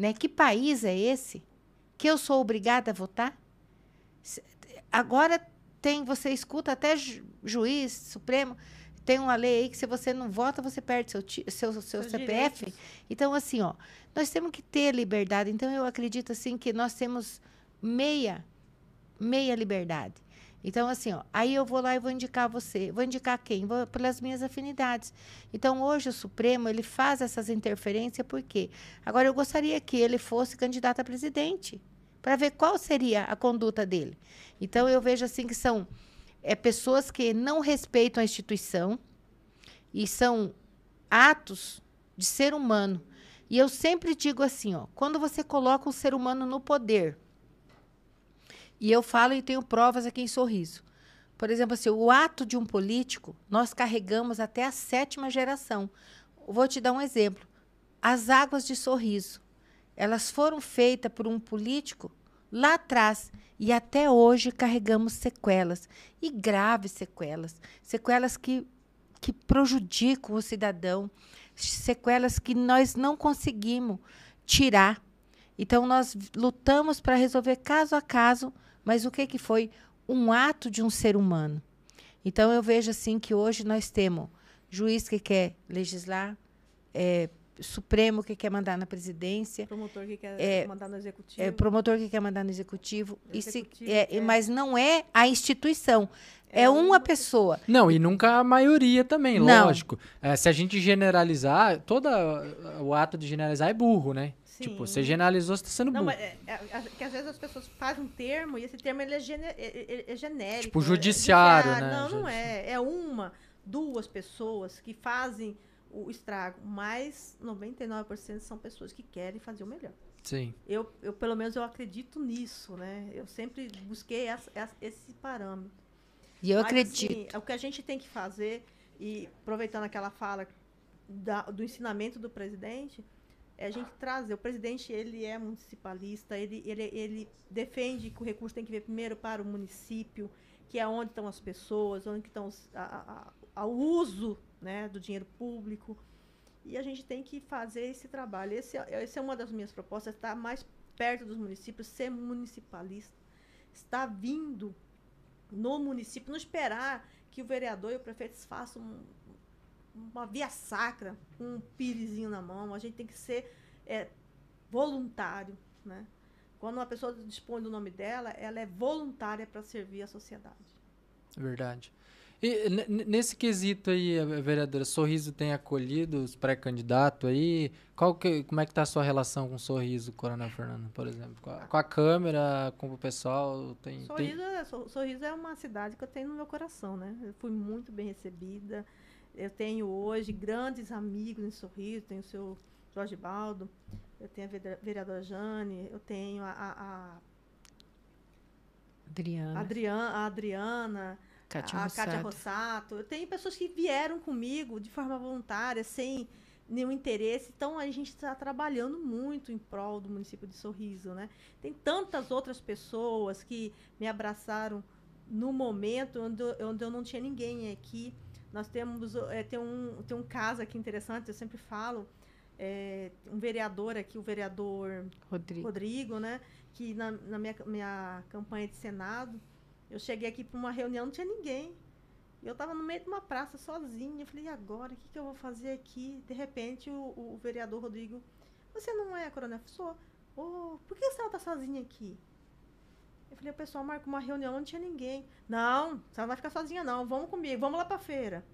Né? Que país é esse que eu sou obrigada a votar? Agora tem, você escuta até ju, juiz supremo, tem uma lei aí que se você não vota, você perde seu, seu, seu CPF. Direitos. Então, assim, ó, nós temos que ter liberdade. Então, eu acredito, assim, que nós temos meia, meia liberdade. Então, assim, ó, aí eu vou lá e vou indicar você. Vou indicar quem? Vou pelas minhas afinidades. Então, hoje o Supremo, ele faz essas interferências por quê? Agora, eu gostaria que ele fosse candidato a presidente, para ver qual seria a conduta dele. Então, eu vejo assim que são é, pessoas que não respeitam a instituição, E são atos de ser humano. E eu sempre digo assim, ó, quando você coloca o ser humano no poder, e eu falo e tenho provas aqui em sorriso. Por exemplo, assim, o ato de um político, nós carregamos até a sétima geração. Vou te dar um exemplo. As águas de sorriso, elas foram feitas por um político lá atrás e até hoje carregamos sequelas e graves sequelas, sequelas que que prejudicam o cidadão, sequelas que nós não conseguimos tirar. Então, nós lutamos para resolver caso a caso, mas o que, que foi? Um ato de um ser humano. Então, eu vejo assim que hoje nós temos juiz que quer legislar, é, Supremo que quer mandar na presidência. Promotor que quer É, mandar no executivo. É, promotor que quer mandar no executivo. E se- Executivo, é, é. Mas não é a instituição. É, uma pessoa. Não, e nunca a maioria também, Não. lógico. É, se a gente generalizar, todo o ato de generalizar é burro, né? Sim. Tipo, você generalizou, você tá sendo Não, burro. mas é, é, é, que às vezes as pessoas fazem um termo e esse termo ele é, gene- é- é- é genérico. Tipo, é judiciário, né? Não, não é. É uma, duas pessoas que fazem o estrago, mas 99% são pessoas que querem fazer o melhor. Sim. Eu, eu, pelo menos, eu acredito nisso, né? Eu sempre busquei essa- essa- esse parâmetro. E eu Mas, acredito. assim, o que a gente tem que fazer, e aproveitando aquela fala da- do ensinamento do presidente, a gente trazer. O presidente, ele é municipalista, ele, ele, ele defende que o recurso tem que vir primeiro para o município, que é onde estão as pessoas, onde estão os, a, a- o uso né, do dinheiro público. E a gente tem que fazer esse trabalho. Esse, é- essa é uma das minhas propostas, estar mais perto dos municípios, ser municipalista, estar vindo no município, não esperar que o vereador e o prefeito façam uma via sacra com um pirizinho na mão. A gente tem que ser é, voluntário, né? Quando uma pessoa dispõe do nome dela, ela é voluntária para servir a sociedade. É Verdade. E nesse quesito aí, a vereadora, Sorriso tem acolhido os pré-candidatos aí? Qual que, como é que tá a sua relação com o Sorriso, Coronel Fernando, por exemplo? Com a, com a câmera, com o pessoal? Tem, tem... Sorriso, é, Sor- Sorriso é uma cidade que eu tenho no meu coração, né? Eu fui muito bem recebida. Eu tenho hoje grandes amigos em Sorriso. Tenho o seu Jorge Baldo, eu tenho a vere- vereadora Jane, eu tenho a, a, a Adriana, Adriana, a Adriana Kátia a Rossato. Kátia Rossato. Eu tenho pessoas que vieram comigo de forma voluntária, sem nenhum interesse. Então, a gente está trabalhando muito em prol do município de Sorriso, né? Tem tantas outras pessoas que me abraçaram no momento onde eu, onde eu não tinha ninguém aqui. Nós temos é, tem, um, tem um caso aqui interessante, eu sempre falo, é, um vereador aqui, o vereador Rodrigo. Rodrigo, né? Que na, na minha, minha campanha de Senado, eu cheguei aqui para uma reunião, não tinha ninguém. E eu estava no meio de uma praça sozinha. Eu falei, e agora? O que, que eu vou fazer aqui? De repente, o, o vereador Rodrigo, você não é coronel? Sou. "Ô, por que a senhora está sozinha aqui? Eu falei, pessoal marcou uma reunião, não tinha ninguém. Não, senhora não vai ficar sozinha, não. Vamos comigo, vamos lá para feira.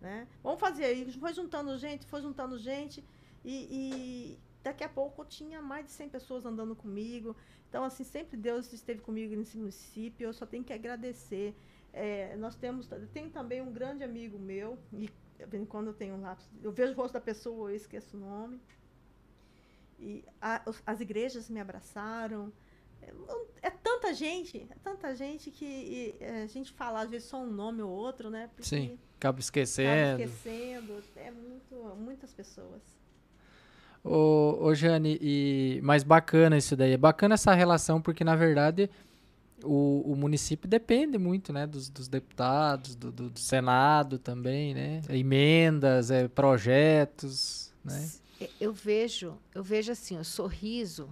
Né? Vamos fazer. E foi juntando gente, foi juntando gente. E, e daqui a pouco tinha mais de 100 pessoas andando comigo. Então, assim, sempre Deus esteve comigo nesse município. Eu só tenho que agradecer. É, nós temos, tem também um grande amigo meu, e quando eu tenho um lápis, eu vejo o rosto da pessoa, eu esqueço o nome. E a- as igrejas me abraçaram. É, é tanta gente, é tanta gente que e, é, a gente fala às vezes só um nome ou outro, né? Porque Sim, acaba acaba esquecendo. esquecendo. É muito, muitas pessoas. Ô, ô Jane, e, mas bacana isso daí. É bacana essa relação, porque na verdade o, o município depende muito, né? Dos, dos deputados, do, do- do Senado também, né? Emendas, é, projetos, né? É, Eu vejo, eu vejo assim, o sorriso.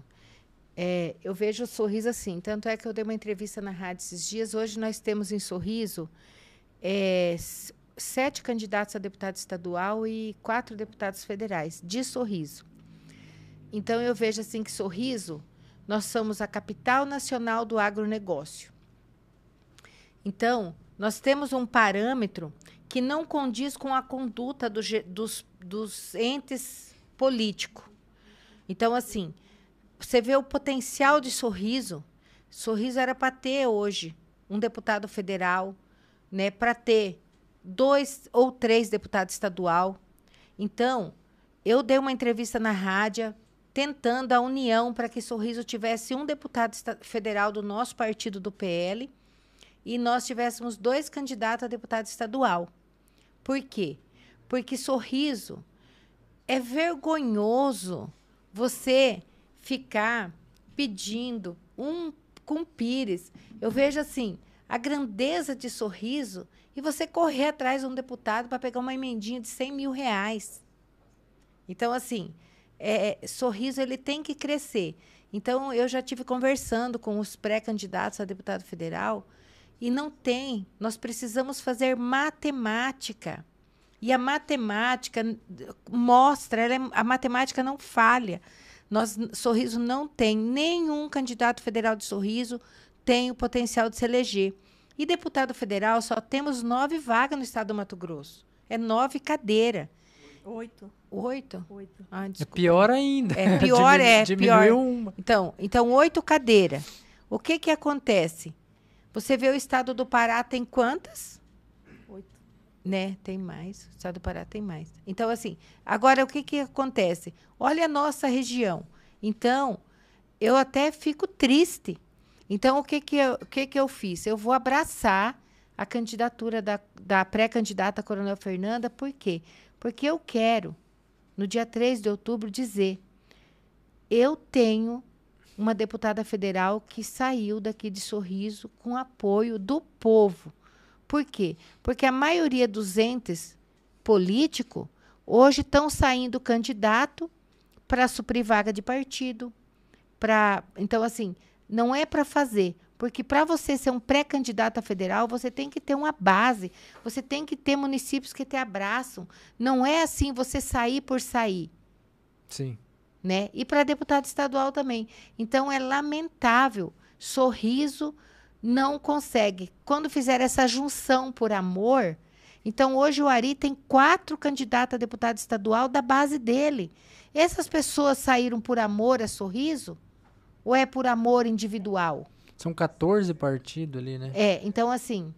É, eu vejo o sorriso assim. Tanto é que eu dei uma entrevista na rádio esses dias. Hoje nós temos em sorriso é, sete candidatos a deputado estadual e quatro deputados federais de sorriso. Então eu vejo assim que sorriso, nós somos a capital nacional do agronegócio. Então, nós temos um parâmetro que não condiz com a conduta do dos, dos entes políticos. Então, assim, você vê o potencial de sorriso. Sorriso era para ter hoje um deputado federal, né, para ter dois ou três deputados estadual. Então, eu dei uma entrevista na rádio tentando a união para que Sorriso tivesse um deputado federal do nosso partido do PL e nós tivéssemos dois candidatos a deputado estadual. Por quê? Porque Sorriso é vergonhoso você ficar pedindo um com Pires. Eu vejo assim, a grandeza de sorriso e você correr atrás de um deputado para pegar uma emendinha de 100 mil reais. Então, assim, é, é, sorriso ele tem que crescer. Então, eu já tive conversando com os pré-candidatos a deputado federal e não tem. Nós precisamos fazer matemática. E a matemática mostra, é, a matemática não falha. Nós, Sorriso não tem nenhum candidato federal de Sorriso tem o potencial de se eleger. E deputado federal só temos nove vagas no estado do Mato Grosso. É nove cadeiras. Oito. Oito? Oito. Ah, é pior ainda. É pior, é. Diminuiu pior. uma. Então, então oito cadeiras. O que que acontece? Você vê o estado do Pará tem quantas? Né? Tem mais. O estado do Pará tem mais. Então, assim, agora o que que acontece? Olha a nossa região. Então, eu até fico triste. Então, o que que eu, o que que eu fiz? Eu vou abraçar a candidatura da, da pré-candidata Coronel Fernanda, por quê? Porque eu quero, no dia 3 de outubro, dizer: eu tenho uma deputada federal que saiu daqui de Sorriso com apoio do povo. Por quê? Porque a maioria dos entes políticos hoje estão saindo candidato para suprir vaga de partido, para então assim não é para fazer, porque para você ser um pré-candidato a federal, você tem que ter uma base, você tem que ter municípios que te abraçam. Não é assim você sair por sair. Sim. Né? E para deputado estadual também. Então é lamentável. Sorriso não consegue. Quando fizer essa junção por amor, então hoje o Ari tem quatro candidatos a deputado estadual da base dele. Essas pessoas saíram por amor a sorriso ou é por amor individual? São 14 partidos ali, né? É, então assim,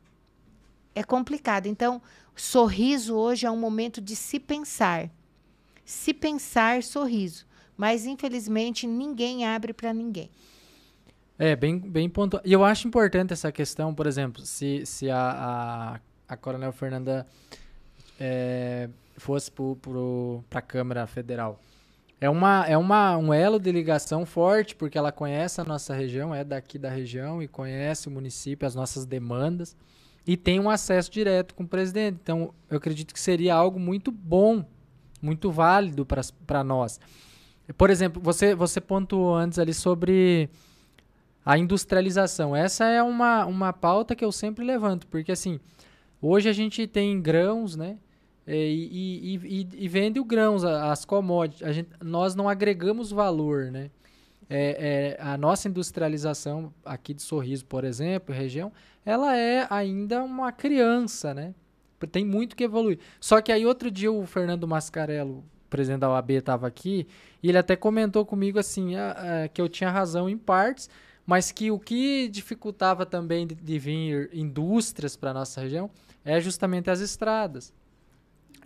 é complicado. Então, sorriso hoje é um momento de se pensar. Se pensar, sorriso. Mas, infelizmente, ninguém abre para ninguém. É, bem, bem pontual. E eu acho importante essa questão, por exemplo, se, se a, a, a Coronel Fernanda é, fosse para a Câmara Federal é, uma, é uma, um elo de ligação forte, porque ela conhece a nossa região, é daqui da região e conhece o município, as nossas demandas, e tem um acesso direto com o presidente. Então, eu acredito que seria algo muito bom, muito válido para nós. Por exemplo, você, você pontuou antes ali sobre a industrialização. Essa é uma, uma pauta que eu sempre levanto, porque assim, hoje a gente tem grãos, né? É, e, e, e, vende o grãos, as commodities. A gente, nós não agregamos valor, né? É, é, a nossa industrialização aqui de Sorriso, por exemplo, região, ela é ainda uma criança, né? Tem muito que evoluir. Só que aí outro dia o Fernando Mascarello, presidente da OAB, estava aqui e ele até comentou comigo assim a, a, que eu tinha razão em partes, mas que o que dificultava também de, de vir indústrias para nossa região é justamente as estradas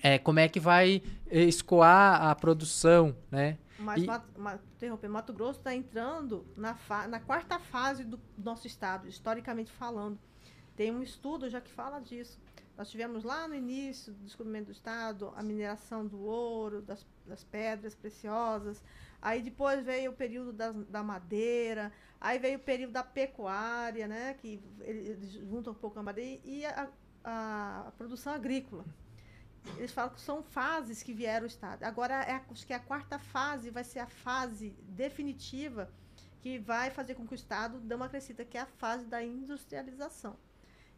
é, como é que vai escoar a produção, né? Mas, e... Mato, interromper, Mato Grosso está entrando na, fa na quarta fase do nosso estado, historicamente falando. Tem um estudo já que fala disso. Nós tivemos lá no início do descobrimento do estado a mineração do ouro, das, das pedras preciosas. Aí depois veio o período da, da madeira. Aí veio o período da pecuária, né? Que eles juntam um pouco a madeira e a, a, a produção agrícola. Eles falam que são fases que vieram o Estado. Agora, é, acho que a quarta fase vai ser a fase definitiva que vai fazer com que o Estado dê uma crescida, que é a fase da industrialização.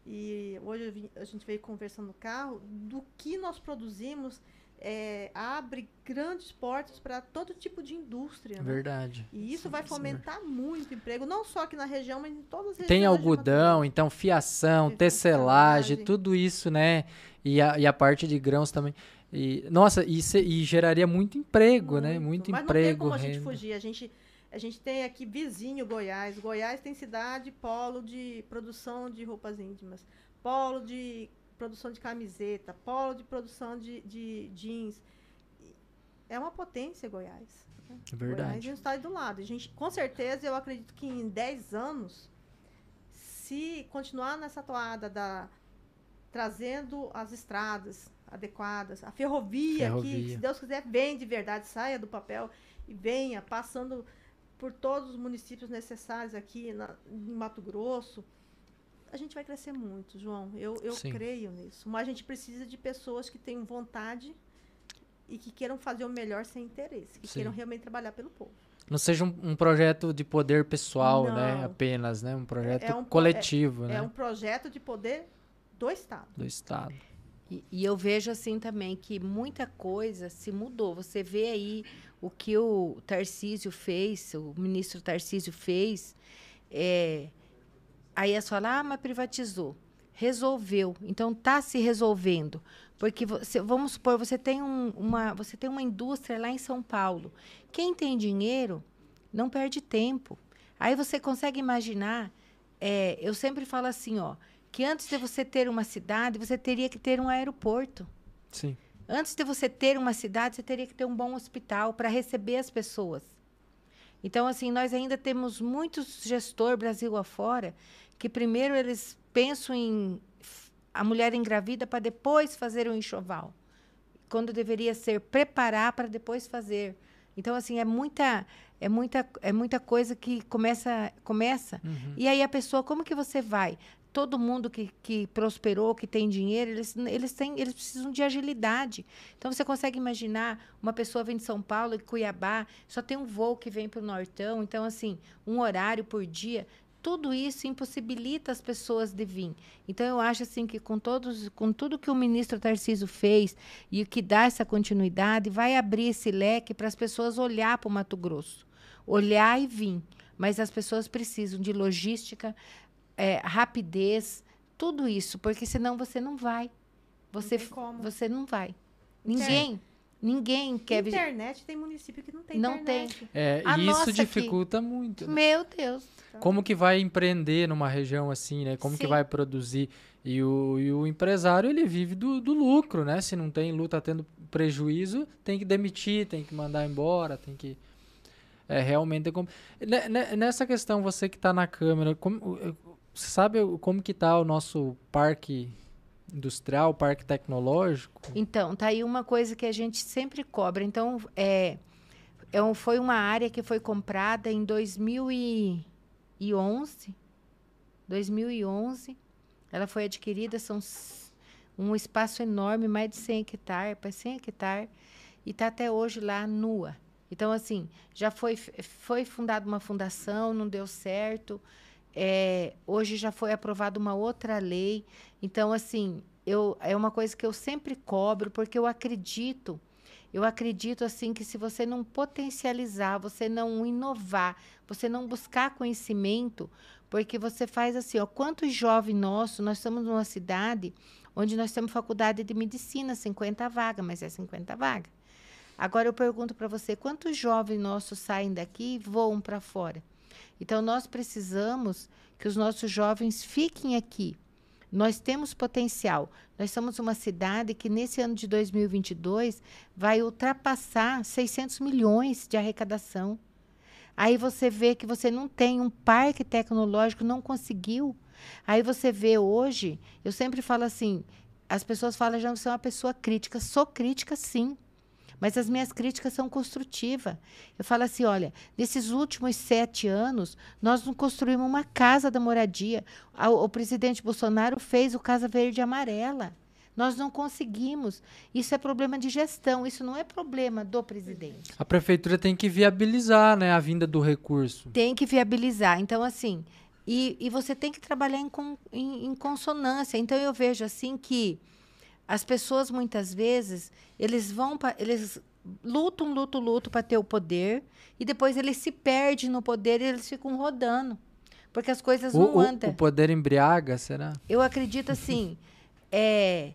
E hoje a gente veio conversando no carro do que nós produzimos é, abre grandes portas para todo tipo de indústria. Né? Verdade. E isso vai fomentar muito emprego, não só aqui na região, mas em todas as regiões. Tem algodão, então fiação, tecelagem, tudo isso, né? E a, e a parte de grãos também. E, nossa, e, se, e geraria muito emprego, muito. né? Muito mas emprego. Não tem como a gente fugir. A gente, a gente tem aqui vizinho Goiás. Goiás tem cidade polo de produção de roupas íntimas, polo de produção de camiseta, polo de produção de, de jeans. É uma potência Goiás. né? É verdade. Goiás está aí do lado. A gente, com certeza, eu acredito que em 10 anos, se continuar nessa toada da trazendo as estradas adequadas, a ferrovia, Ferrovia. que, se Deus quiser, vem de verdade, saia do papel e venha passando por todos os municípios necessários aqui na, em Mato Grosso, a gente vai crescer muito, João. Eu, eu Sim. creio nisso. Mas a gente precisa de pessoas que tenham vontade e que queiram fazer o melhor sem interesse, que Sim. queiram realmente trabalhar pelo povo. Não seja um, um projeto de poder pessoal, né? Não. Apenas, né? Um projeto É um pro- coletivo, né? É um projeto de poder do Estado. Do Estado. E, e eu vejo assim também que muita coisa se mudou. Você vê aí o que o Tarcísio fez, o ministro Tarcísio fez. É, aí as falam, ah, mas privatizou. Resolveu. Então está se resolvendo. Porque você, vamos supor, você tem, um- uma, você tem uma indústria lá em São Paulo. Quem tem dinheiro não perde tempo. Aí você consegue imaginar. é, eu sempre falo assim, ó, que antes de você ter uma cidade, você teria que ter um aeroporto. Sim. Antes de você ter uma cidade, você teria que ter um bom hospital para receber as pessoas. Então, assim, nós ainda temos muitos gestor Brasil afora que primeiro eles pensam em a mulher engravida para depois fazer o enxoval, quando deveria ser preparar para depois fazer. Então, assim, é muita é muita é muita coisa que começa começa Uhum. e aí a pessoa, como que você vai? Todo mundo que, que prosperou, que tem dinheiro, eles, eles, têm, eles precisam de agilidade. Então, você consegue imaginar uma pessoa vem de São Paulo e Cuiabá, só tem um voo que vem para o Nortão, então, assim, um horário por dia. Tudo isso impossibilita as pessoas de vir. Então, eu acho assim que com, todos, com tudo que o ministro Tarciso fez e o que dá essa continuidade, vai abrir esse leque para as pessoas olhar para o Mato Grosso. Olhar e vir. Mas as pessoas precisam de logística, é, rapidez, tudo isso, porque senão você não vai. Você, como. você não vai. Ninguém, ninguém quer vir. internet tem município que não tem Não internet. É, A e isso aqui- dificulta muito. né? Meu Deus. Como que vai empreender numa região assim, né? Como que Sim. vai produzir? E o, e o empresário, ele vive do, do lucro, né? Se não tem lucro, tá tendo prejuízo, tem que demitir, tem que mandar embora, tem que... É, realmente... É como... Ne- ne- Nessa questão, você que tá na câmera, como, você sabe como que tá o nosso parque industrial, parque tecnológico? Então, tá aí uma coisa que a gente sempre cobra. Então, é, é um- foi uma área que foi comprada em 2011. 2011. Ela foi adquirida, são um espaço enorme, mais de 100 hectares, para 100 hectares, e está até hoje lá nua. Então, assim, já foi, foi fundada uma fundação, não deu certo. É, hoje já foi aprovada uma outra lei. Então, assim, eu, é uma coisa que eu sempre cobro, porque eu acredito, eu acredito assim que se você não potencializar, você não inovar, você não buscar conhecimento, porque você faz assim, ó, quantos jovens nossos, nós estamos numa cidade onde nós temos faculdade de medicina, 50 vagas, mas é 50 vagas. Agora eu pergunto para você, quantos jovens nossos saem daqui e voam para fora? Então nós precisamos que os nossos jovens fiquem aqui. Nós temos potencial. Nós somos uma cidade que nesse ano de 2022 vai ultrapassar 600 milhões de arrecadação. Aí você vê que você não tem um parque tecnológico, não conseguiu. Aí você vê hoje, eu sempre falo assim, as pessoas falam, já você é uma pessoa crítica. Sou crítica, sim. Mas as minhas críticas são construtivas. Eu falo assim: olha, nesses últimos sete anos, nós não construímos uma casa da moradia. A- O, presidente Bolsonaro fez o Casa Verde e Amarela. Nós não conseguimos. Isso é problema de gestão, isso não é problema do presidente. A prefeitura tem que viabilizar, né, a vinda do recurso. Tem que viabilizar. Então, assim, e, e você tem que trabalhar em, con- em- em consonância. Então, eu vejo assim que as pessoas, muitas vezes, eles vão para. Eles lutam, lutam, lutam para ter o poder, e depois eles se perdem no poder e eles ficam rodando. Porque as coisas O, não o- andam. o poder embriaga, será? Eu acredito assim, é,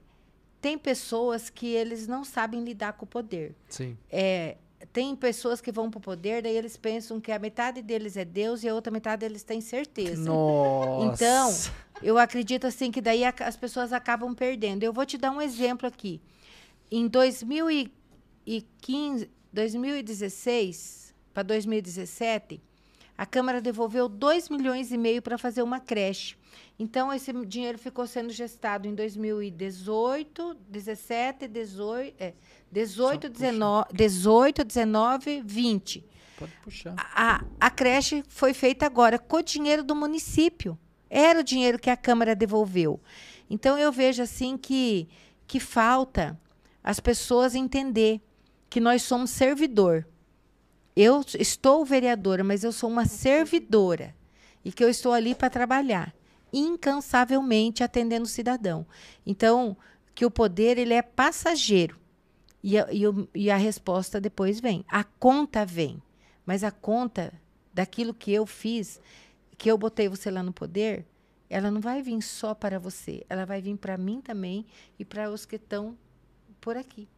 tem pessoas que eles não sabem lidar com o poder. Sim. É, tem pessoas que vão para o poder, daí eles pensam que a metade deles é Deus e a outra metade eles têm certeza. Nossa. Então, eu acredito assim que daí as pessoas acabam perdendo. Eu vou te dar um exemplo aqui. Em 2015, 2016 para 2017, a Câmara devolveu 2 milhões e meio para fazer uma creche. Então, esse dinheiro ficou sendo gestado em 2018, 17, 18, é, 18, puxa. 19, 18, 19, 20 Pode puxar. a, a creche foi feita agora com o dinheiro do município. Era o dinheiro que a Câmara devolveu. Então, eu vejo assim que, que falta as pessoas entender que nós somos servidor. Eu estou vereadora, mas eu sou uma servidora. E que eu estou ali para trabalhar, incansavelmente atendendo o cidadão. Então, que o poder ele é passageiro. E a, e o- e a resposta depois vem. A conta vem. Mas a conta daquilo que eu fiz, que eu botei você lá no poder, ela não vai vir só para você. Ela vai vir para mim também e para os que estão por aqui.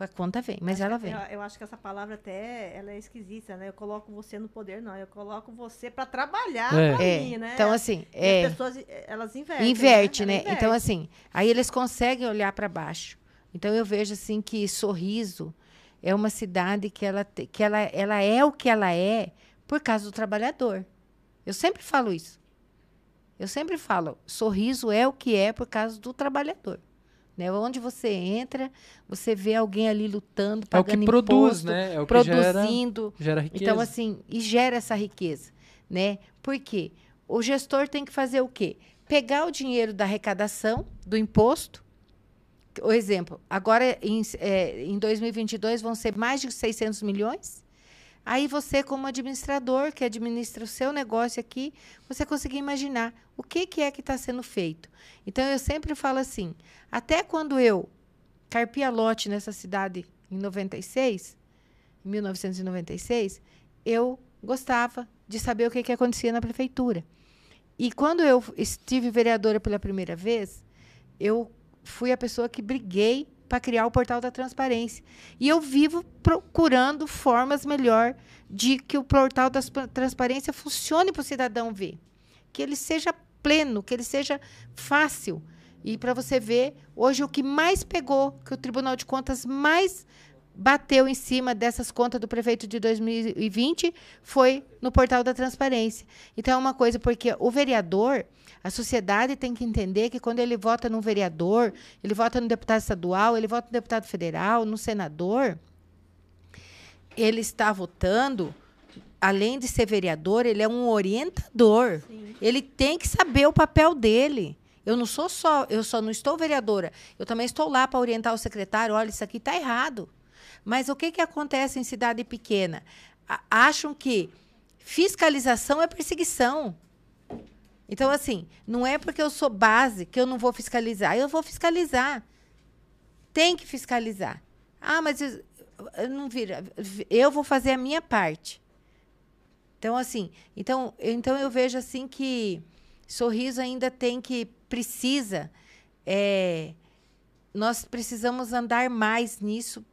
A conta vem, mas ela vem. Eu, eu acho que essa palavra até ela é esquisita, né? Eu coloco você no poder, não. Eu coloco você para trabalhar É. pra É, mim, né? Então, assim, E é, as pessoas, eh, elas invertem. inverte, Ela né? inverte. Então, assim, aí eles conseguem olhar para baixo. Então, eu vejo, assim, que Sorriso é uma cidade que, ela, te- que ela, ela é o que ela é por causa do trabalhador. Eu sempre falo isso. Eu sempre falo, Sorriso é o que é por causa do trabalhador. Né? Onde você entra, você vê alguém ali lutando, É o que pagando produz, imposto, né? É o que gera, produzindo. gera riqueza. Então, assim, e gera essa riqueza, né? Por quê? O gestor tem que fazer o quê? Pegar o dinheiro da arrecadação, do imposto. O exemplo, agora em, eh, em 2022 vão ser mais de 600 milhões. Aí você, como administrador, que administra o seu negócio aqui, você conseguir imaginar o que, que é que está sendo feito. Então, eu sempre falo assim, até quando eu carpia lote nessa cidade em 96, em 1996, eu gostava de saber o que, que acontecia na prefeitura. E quando eu estive vereadora pela primeira vez, eu fui a pessoa que briguei para criar o portal da transparência. E eu vivo procurando formas melhor de que o portal da transparência funcione para o cidadão ver. Que ele seja pleno, que ele seja fácil. E para você ver, hoje o que mais pegou, que o Tribunal de Contas mais bateu em cima dessas contas do prefeito de 2020 foi no portal da transparência. Então é uma coisa porque o vereador, a sociedade tem que entender que quando ele vota num vereador, ele vota no deputado estadual, ele vota no deputado federal, no senador, ele está votando além de ser vereador, ele é um orientador. Sim. Ele tem que saber o papel dele. Eu não sou só, eu só não estou vereadora. Eu também estou lá para orientar o secretário. Olha, isso aqui está errado. Mas o que, que acontece em cidade pequena? A- acham que fiscalização é perseguição. Então, assim, não é porque eu sou base que eu não vou fiscalizar. Eu vou fiscalizar. Tem que fiscalizar. Ah, mas eu, eu não vira. Eu vou fazer a minha parte. Então, assim, então, então eu vejo assim que sorriso ainda tem que precisa. é, nós precisamos andar mais nisso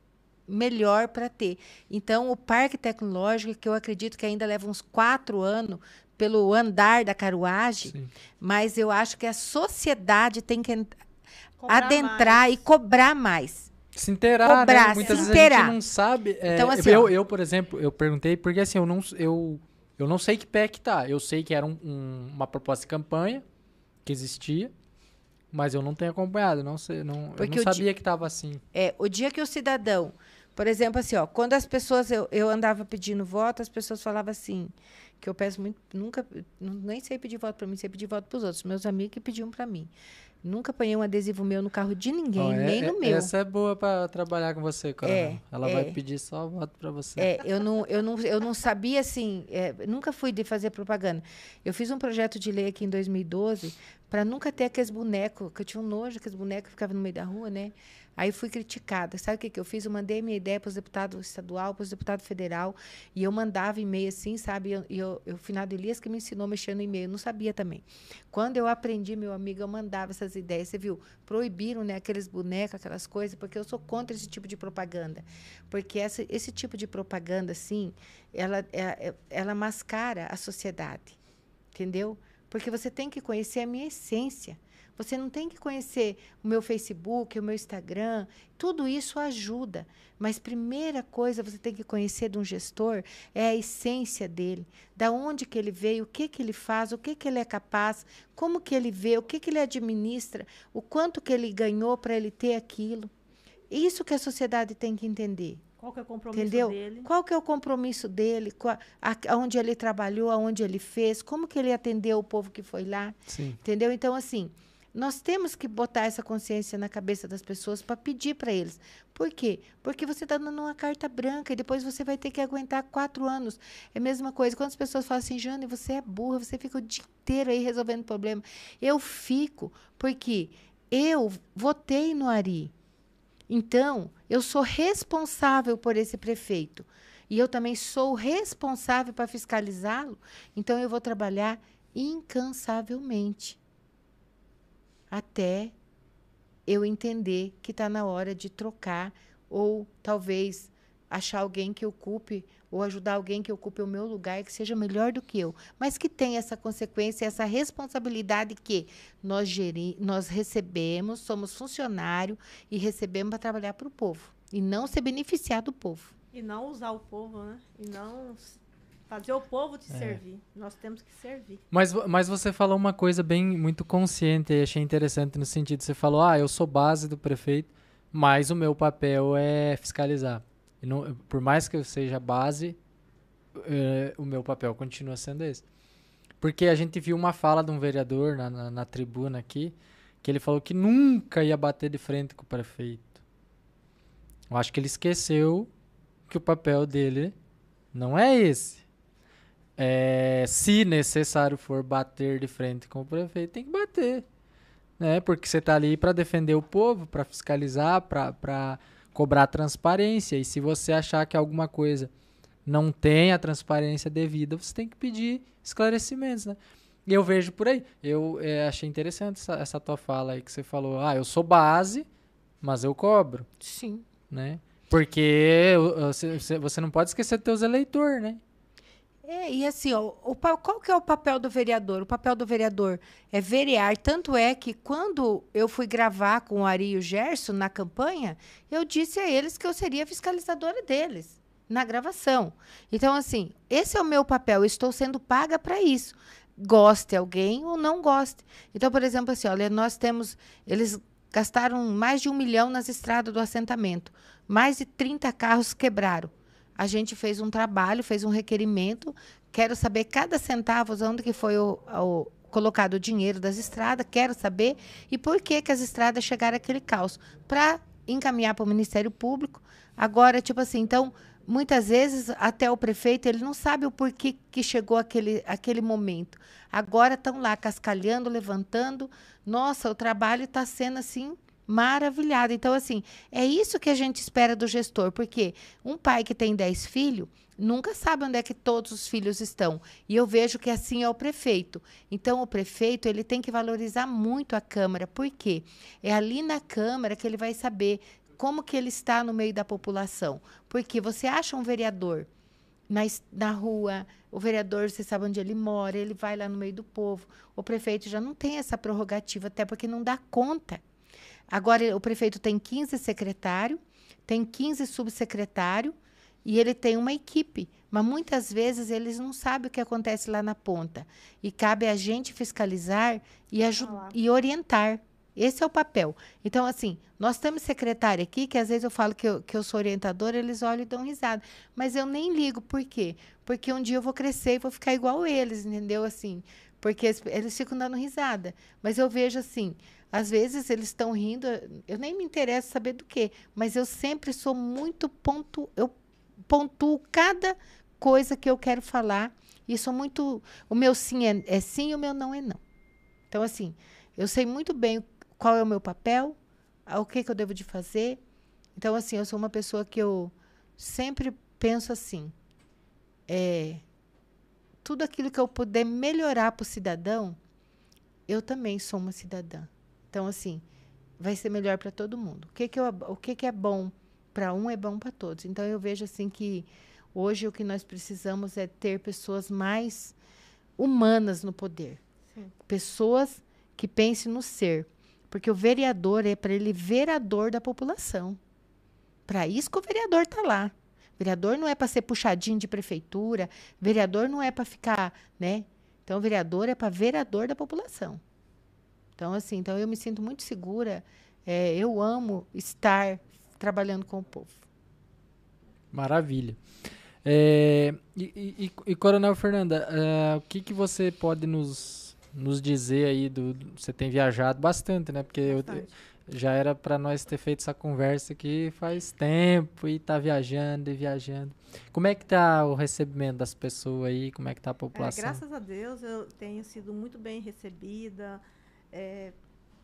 melhor para ter. Então, o parque tecnológico, que eu acredito que ainda leva uns quatro anos pelo andar da carruagem, Sim. mas eu acho que a sociedade tem que Cobrar adentrar mais. e cobrar mais. Se inteirar, Cobrar, né? se Muitas vezes a gente não sabe. é, Então, assim, eu, eu, por exemplo, eu perguntei porque assim, eu não, eu, eu não sei que pé que tá. Eu sei que era um- um- uma proposta de campanha que existia, mas eu não tenho acompanhado. Não sei, não, eu Porque não o di- sabia que tava assim. É, o dia que o cidadão, por exemplo, assim, ó, quando as pessoas eu, eu andava pedindo voto, as pessoas falavam assim, que eu peço muito, nunca, nem sei pedir voto para mim, sei pedir voto para os outros, meus amigos que pediam para mim. Nunca apanhei um adesivo meu no carro de ninguém, Ó, é- nem no é- meu. Essa é boa pra trabalhar com você, Coronel. É, Ela é. vai pedir só voto pra você. É, eu não, eu não, eu não sabia assim, é, nunca fui de fazer propaganda. Eu fiz um projeto de lei aqui em 2012 para nunca ter aqueles bonecos, que eu tinha um nojo, aqueles bonecos que ficavam no meio da rua, né? Aí fui criticada. Sabe o que, que eu fiz? Eu mandei minha ideia para os deputados estadual, para os deputados federal, e eu mandava e-mail assim, sabe? E eu, eu, eu, o Finado Elias que me ensinou mexer no e-mail, não sabia também. Quando eu aprendi, meu amigo, eu mandava essas ideias. Você viu? Proibiram né, aqueles bonecos, aquelas coisas, porque eu sou contra esse tipo de propaganda. Porque essa, esse tipo de propaganda, assim, ela, ela, é, é, ela mascara a sociedade. Entendeu? Porque você tem que conhecer a minha essência. Você não tem que conhecer o meu Facebook, o meu Instagram, tudo isso ajuda. Mas primeira coisa você tem que conhecer de um gestor é a essência dele, da onde que ele veio, o que que ele faz, o que que ele é capaz, como que ele vê, o que que ele administra, o quanto que ele ganhou para ele ter aquilo. Isso que a sociedade tem que entender. Qual que é o compromisso Entendeu? dele? Qual que é o compromisso dele? Qual, aonde ele trabalhou, aonde ele fez, como que ele atendeu o povo que foi lá? Sim. Entendeu? Então, assim, nós temos que botar essa consciência na cabeça das pessoas para pedir para eles. Por quê? Porque você está dando uma carta branca e depois você vai ter que aguentar quatro anos. É a mesma coisa. Quando as pessoas falam assim, Jane, você é burra, você fica o dia inteiro aí resolvendo problema. Eu fico, porque eu votei no Ari. Então, eu sou responsável por esse prefeito. E eu também sou responsável para fiscalizá-lo. Então, eu vou trabalhar incansavelmente até eu entender que está na hora de trocar ou talvez achar alguém que ocupe ou ajudar alguém que ocupe o meu lugar que seja melhor do que eu, mas que tenha essa consequência, essa responsabilidade que nós geri, nós recebemos, somos funcionário e recebemos para trabalhar para o povo e não se beneficiar do povo. E não usar o povo, né? E não fazer o povo te é. servir. Nós temos que servir. Mas, mas você falou uma coisa bem muito consciente e achei interessante no sentido, você falou, ah, eu sou base do prefeito, mas o meu papel é fiscalizar. Não, por mais que eu seja base, é, o meu papel continua sendo esse. Porque a gente viu uma fala de um vereador na, na, na tribuna aqui, que ele falou que nunca ia bater de frente com o prefeito. Eu acho que ele esqueceu que o papel dele não é esse. É, se necessário for bater de frente com o prefeito, tem que bater. Né? Porque você está ali para defender o povo, para fiscalizar, para cobrar transparência. E se você achar que alguma coisa não tem a transparência devida, você tem que pedir esclarecimentos. Né? E eu vejo por aí. Eu é, achei interessante essa, essa tua fala aí que você falou. Ah, eu sou base, mas eu cobro. Sim. Né? Porque você, você não pode esquecer dos teus eleitores, né? É, e assim, ó, o, qual que é o papel do vereador? O papel do vereador é verear. Tanto é que quando eu fui gravar com o Ari e o Gerson na campanha, eu disse a eles que eu seria fiscalizadora deles na gravação. Então, assim, esse é o meu papel. Eu estou sendo paga para isso. Goste alguém ou não goste. Então, por exemplo, assim, olha, nós temos. Eles gastaram mais de um milhão nas estradas do assentamento. Mais de 30 carros quebraram a gente fez um trabalho, fez um requerimento. Quero saber cada centavo, onde que foi o, o colocado o dinheiro das estradas, quero saber e por que, que as estradas chegaram àquele caos. Para encaminhar para o Ministério Público. Agora, tipo assim, então, muitas vezes, até o prefeito, ele não sabe o porquê que chegou aquele, aquele momento. Agora estão lá cascalhando, levantando. Nossa, o trabalho está sendo assim maravilhada. Então, assim, é isso que a gente espera do gestor, porque um pai que tem 10 filhos nunca sabe onde é que todos os filhos estão. E eu vejo que assim é o prefeito. Então, o prefeito ele tem que valorizar muito a Câmara, porque é ali na Câmara que ele vai saber como que ele está no meio da população. Porque você acha um vereador na, na rua, o vereador, você sabe onde ele mora, ele vai lá no meio do povo. O prefeito já não tem essa prerrogativa, até porque não dá conta. Agora, o prefeito tem 15 secretários, tem 15 subsecretários e ele tem uma equipe. Mas muitas vezes eles não sabem o que acontece lá na ponta. E cabe a gente fiscalizar e, e orientar. Esse é o papel. Então, assim, nós temos secretário aqui, que às vezes eu falo que eu, que eu sou orientadora, eles olham e dão risada. Mas eu nem ligo. Por quê? Porque um dia eu vou crescer e vou ficar igual eles, entendeu? Assim, porque eles ficam dando risada. Mas eu vejo assim, às vezes eles estão rindo, eu nem me interesso saber do que, mas eu sempre sou muito ponto, eu pontuo cada coisa que eu quero falar e sou muito, o meu sim é, é sim, o meu não é não. Então assim, Eu sei muito bem qual é o meu papel, o que, que eu devo de fazer. Então, assim, eu sou uma pessoa que eu sempre penso assim, é, tudo aquilo que eu puder melhorar para o cidadão, eu também sou uma cidadã. Então, assim, vai ser melhor para todo mundo. O que, que, eu, o que, que é bom para um é bom para todos. Então, eu vejo assim que hoje o que nós precisamos é ter pessoas mais humanas no poder. Sim. Pessoas que pensem no ser. Porque o vereador é para ele vereador da população. Para isso que o vereador está lá. Vereador não é para ser puxadinho de prefeitura, vereador não é para ficar, né? Então, vereador é para vereador da população. Então, assim, então eu me sinto muito segura. É, eu amo estar trabalhando com o povo. Maravilha. É, e, e, e, Coronel Fernanda, uh, o que, que você pode nos, nos dizer aí? Do, do, você tem viajado bastante, né? Porque bastante. eu, já era para nós ter feito essa conversa aqui faz tempo e tá viajando e viajando. Como é que tá o recebimento das pessoas aí? Como é que tá a é, população? É, graças a Deus eu tenho sido muito bem recebida. É,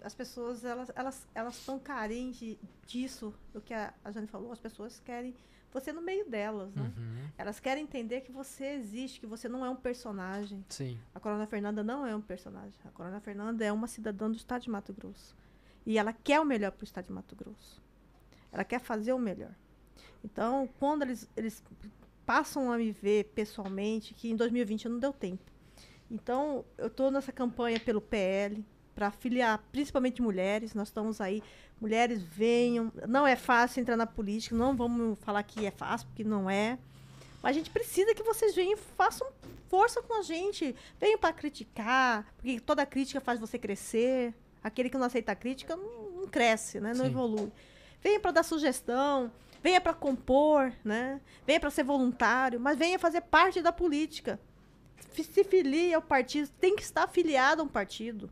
as pessoas elas elas elas estão carentes disso do que a, a Jane falou. As pessoas querem você no meio delas, né? Uhum. Elas querem entender que você existe, que você não é um personagem. Sim. A Corona Fernanda não é um personagem. A Corona Fernanda é uma cidadã do estado de Mato Grosso. E ela quer o melhor para o estado de Mato Grosso. Ela quer fazer o melhor. Então, quando eles, eles passam a me ver pessoalmente, que em 2020 não deu tempo. Então, eu estou nessa campanha pelo PL, para afiliar principalmente mulheres. Nós estamos aí, mulheres venham. Não é fácil entrar na política, não vamos falar que é fácil, porque não é. Mas a gente precisa que vocês venham e façam força com a gente. Venham para criticar, porque toda crítica faz você crescer. Aquele que não aceita a crítica não, não cresce, né? não Sim. evolui. Venha para dar sugestão, venha para compor, né? venha para ser voluntário, mas venha fazer parte da política. Se filie ao partido, tem que estar afiliado a um partido.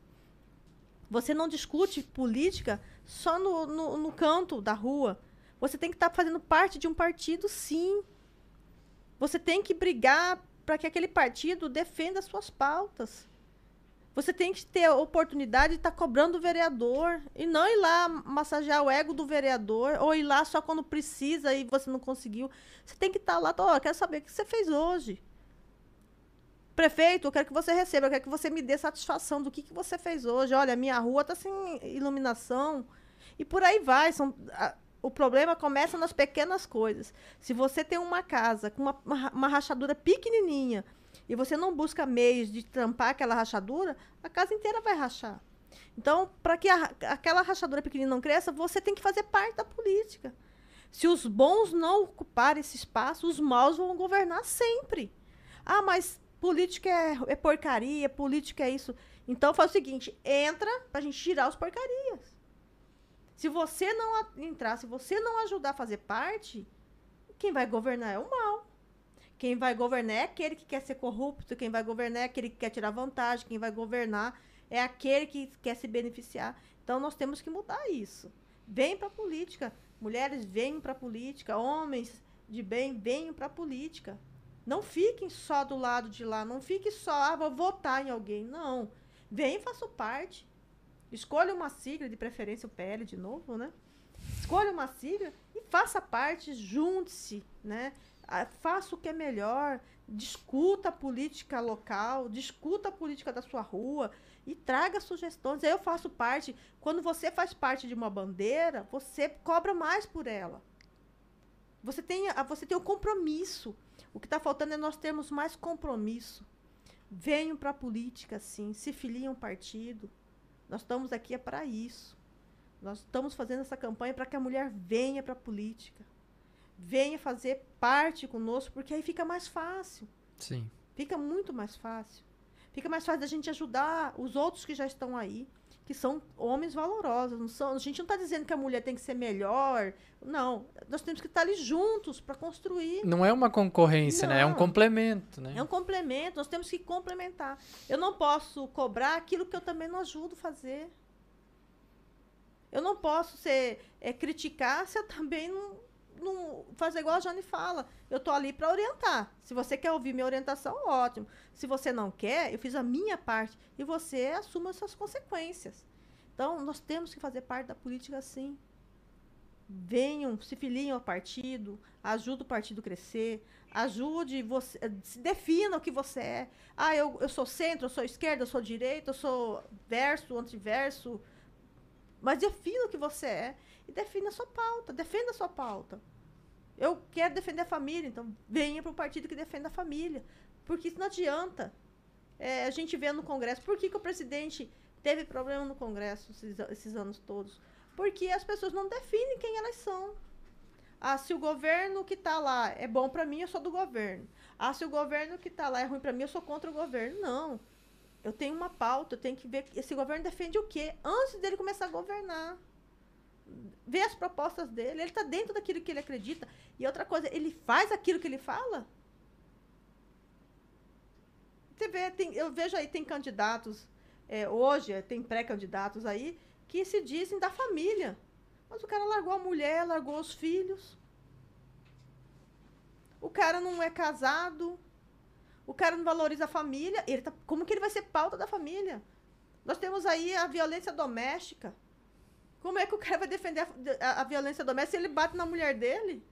Você não discute política só no, no, no canto da rua. Você tem que estar fazendo parte de um partido, sim. Você tem que brigar para que aquele partido defenda as suas pautas. Você tem que ter a oportunidade de estar tá cobrando o vereador e não ir lá massagear o ego do vereador ou ir lá só quando precisa e você não conseguiu. Você tem que estar tá lá, ó, oh, quero saber o que você fez hoje. Prefeito, eu quero que você receba, eu quero que você me dê satisfação do que, que você fez hoje. Olha, minha rua está sem iluminação. E por aí vai. São, a, o problema começa nas pequenas coisas. Se você tem uma casa com uma, uma, uma rachadura pequenininha e você não busca meios de tampar aquela rachadura, a casa inteira vai rachar. Então, para que a, aquela rachadura pequenina não cresça, você tem que fazer parte da política. Se os bons não ocuparem esse espaço, os maus vão governar sempre. Ah, mas política é, é porcaria, política é isso. Então faz o seguinte: entra para a gente tirar os porcarias. Se você não entrar, se você não ajudar a fazer parte, quem vai governar é o mal. Quem vai governar é aquele que quer ser corrupto, quem vai governar é aquele que quer tirar vantagem, quem vai governar é aquele que quer se beneficiar. Então nós temos que mudar isso. Vem para a política. Mulheres venham para a política, homens de bem venham para a política. Não fiquem só do lado de lá, não fiquem só, ah, vou votar em alguém. Não. Vem e faça parte. Escolha uma sigla, de preferência o PL de novo, né? Escolha uma sigla e faça parte, junte-se, né? faça o que é melhor, discuta a política local, discuta a política da sua rua e traga sugestões. Eu faço parte. Quando você faz parte de uma bandeira, você cobra mais por ela. Você tem, você tem o compromisso. O que está faltando é nós termos mais compromisso. Venham para a política, sim. Se um partido. Nós estamos aqui é para isso. Nós estamos fazendo essa campanha para que a mulher venha para a política venha fazer parte conosco, porque aí fica mais fácil. Sim. Fica muito mais fácil. Fica mais fácil da gente ajudar os outros que já estão aí, que são homens valorosos. Não são, a gente não está dizendo que a mulher tem que ser melhor. Não. Nós temos que estar ali juntos para construir. Não é uma concorrência, não. né? É um complemento, né? É um complemento. Nós temos que complementar. Eu não posso cobrar aquilo que eu também não ajudo a fazer. Eu não posso ser é, criticar se eu também não, não fazer igual a Jane fala. Eu tô ali para orientar. Se você quer ouvir minha orientação, ótimo. Se você não quer, eu fiz a minha parte e você assuma as suas consequências. Então, nós temos que fazer parte da política sim. Venham, se filiem ao partido, ajude o partido a crescer, ajude você, se defina o que você é. Ah, eu, eu sou centro, eu sou esquerda, eu sou direita, eu sou verso, antiverso. Mas defina o que você é e defina a sua pauta, defenda a sua pauta. Eu quero defender a família, então venha para um partido que defenda a família. Porque isso não adianta. É, a gente vê no Congresso. Por que, que o presidente teve problema no Congresso esses, esses anos todos? Porque as pessoas não definem quem elas são. Ah, se o governo que está lá é bom para mim, eu sou do governo. Ah, se o governo que está lá é ruim para mim, eu sou contra o governo. Não. Eu tenho uma pauta, eu tenho que ver esse governo defende o quê antes dele começar a governar. Ver as propostas dele, ele está dentro daquilo que ele acredita. E outra coisa, ele faz aquilo que ele fala? Você vê, tem, eu vejo aí, tem candidatos, é, hoje, tem pré-candidatos aí, que se dizem da família. Mas o cara largou a mulher, largou os filhos. O cara não é casado. O cara não valoriza a família. Ele tá, como que ele vai ser pauta da família? Nós temos aí a violência doméstica. Como é que o cara vai defender a, a, a violência doméstica se ele bate na mulher dele?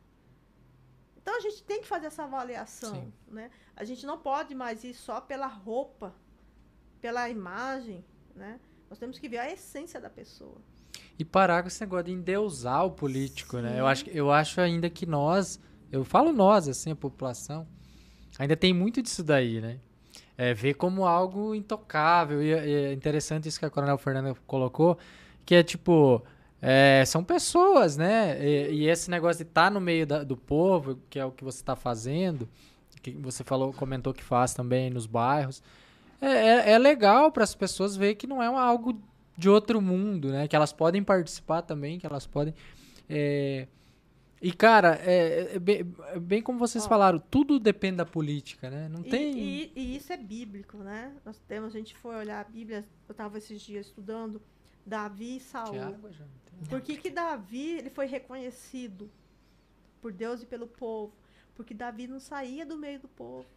Então a gente tem que fazer essa avaliação, né? A gente não pode mais ir só pela roupa, pela imagem, né? Nós temos que ver a essência da pessoa. E parar com esse negócio de endeusar o político, Sim. né? Eu acho, eu acho ainda que nós, eu falo nós, assim, a população, ainda tem muito disso daí, né? É, ver como algo intocável. E, é interessante isso que a Coronel Fernanda colocou, que é tipo. É, são pessoas, né? E, e esse negócio de estar tá no meio da, do povo, que é o que você está fazendo, que você falou, comentou que faz também nos bairros, é, é, é legal para as pessoas ver que não é algo de outro mundo, né? Que elas podem participar também, que elas podem. É... E, cara, é, é, bem, é bem, como vocês Ó, falaram, tudo depende da política, né? Não e, tem. E, e, isso é bíblico, né? Nós temos, a gente foi olhar a Bíblia, eu estava esses dias estudando Davi e Saul. Água, por que, que Davi ele foi reconhecido por Deus e pelo povo? Porque Davi não saía do meio do povo.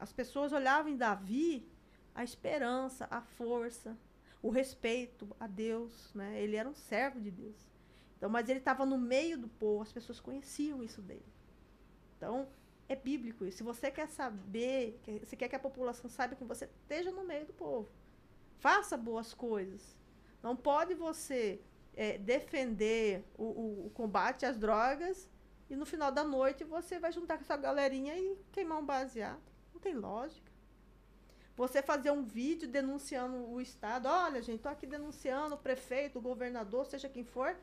As pessoas olhavam em Davi a esperança, a força, o respeito a Deus, né? Ele era um servo de Deus. Então, mas ele estava no meio do povo, as pessoas conheciam isso dele. Então, é bíblico isso. Se você quer saber, você quer que a população saiba que você esteja no meio do povo. Faça boas coisas. Não pode você é, defender o, o, o, combate às drogas e no final da noite você vai juntar com essa galerinha e queimar um baseado. Não tem lógica. Você fazer um vídeo denunciando o Estado. Olha, gente, estou aqui denunciando o prefeito, o governador, seja quem for.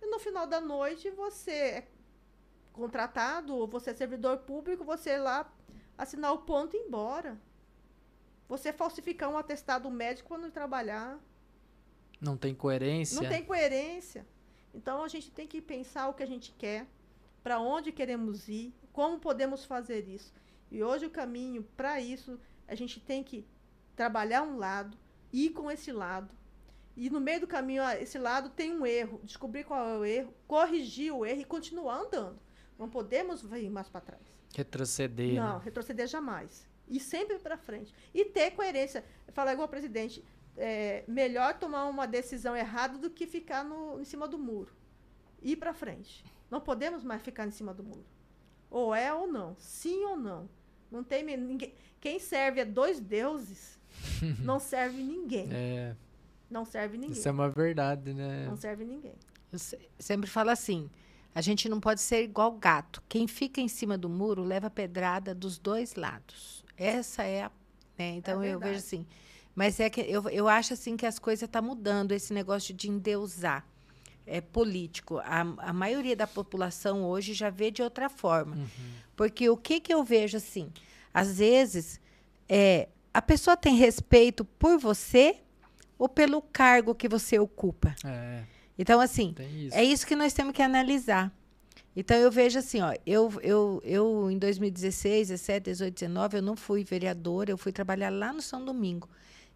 E no final da noite você é contratado, ou você é servidor público, você é lá assinar o ponto e ir embora. Você falsificar um atestado médico quando trabalhar. Não tem coerência. Não tem coerência. Então a gente tem que pensar o que a gente quer, para onde queremos ir, como podemos fazer isso. E hoje o caminho para isso a gente tem que trabalhar um lado, ir com esse lado. E no meio do caminho, esse lado tem um erro, descobrir qual é o erro, corrigir o erro e continuar andando. Não podemos ir mais para trás. Retroceder. Não, né? retroceder jamais. E sempre para frente. E ter coerência. Falar igual o presidente, é melhor tomar uma decisão errada do que ficar no, em cima do muro. Ir para frente. Não podemos mais ficar em cima do muro. Ou é ou não. Sim ou não. Não tem ninguém. Quem serve a dois deuses não serve ninguém. É. Não serve ninguém. Isso é uma verdade, né? Não serve ninguém. Eu sempre falo assim: a gente não pode ser igual gato. Quem fica em cima do muro leva pedrada dos dois lados. Essa é a. Né? Então é eu vejo assim. Mas é que eu, eu acho assim que as coisas estão tá mudando, esse negócio de endeusar. É político. A, a maioria da população hoje já vê de outra forma. Uhum. Porque o que, que eu vejo assim? Às vezes, é, a pessoa tem respeito por você ou pelo cargo que você ocupa. É. Então, assim, isso. é isso que nós temos que analisar. Então, eu vejo assim, ó, eu, eu, eu em 2016, 17, 18, 19, eu não fui vereadora, eu fui trabalhar lá no São Domingo.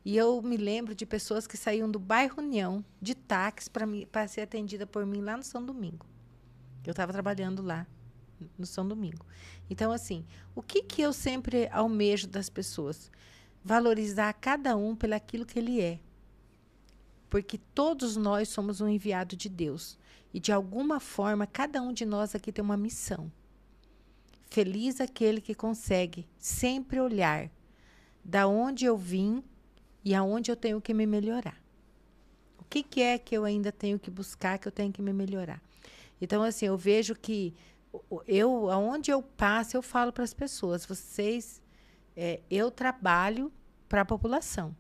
E eu me lembro de pessoas que saíam do bairro União de táxi para ser atendida por mim lá no São Domingo. Eu estava trabalhando lá no São Domingo. Então, assim, o que, que eu sempre almejo das pessoas? Valorizar cada um pelo aquilo que ele é. Porque todos nós somos um enviado de Deus. E, de alguma forma, cada um de nós aqui tem uma missão. Feliz aquele que consegue sempre olhar da onde eu vim e aonde eu tenho que me melhorar. O que, que é que eu ainda tenho que buscar, que eu tenho que me melhorar? Então, assim, eu vejo que eu, aonde eu passo, eu falo para as pessoas, vocês, é, eu trabalho para a população.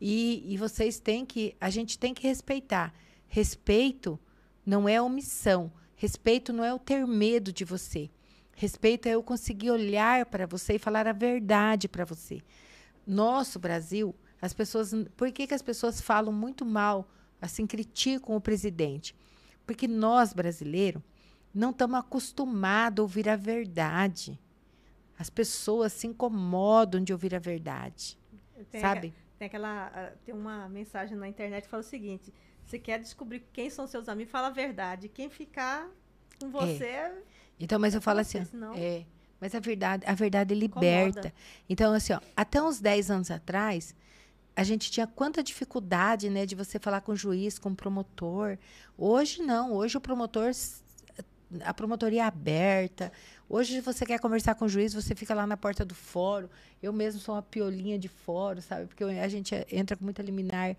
E, e vocês têm que, a gente tem que respeitar. Respeito não é omissão. Respeito não é eu ter medo de você. Respeito é eu conseguir olhar para você e falar a verdade para você. Nosso Brasil, as pessoas, por que, que as pessoas falam muito mal, assim criticam o presidente? Porque nós brasileiros não estamos acostumados a ouvir a verdade. As pessoas se incomodam de ouvir a verdade. Sabe? Tem aquela. Tem uma mensagem na internet que fala o seguinte: você quer descobrir quem são seus amigos, fala a verdade. Quem ficar com é. você. É. Então, mas eu falo assim. Senão... É, mas a verdade, a verdade liberta. Incomoda. Então, assim, ó, até uns 10 anos atrás, a gente tinha quanta dificuldade, né, de você falar com o juiz, com o promotor. Hoje não, hoje o promotor a promotoria é aberta. Hoje, você quer conversar com o juiz, você fica lá na porta do fórum. Eu mesmo sou uma piolinha de fórum, sabe? Porque a gente entra com muita liminar.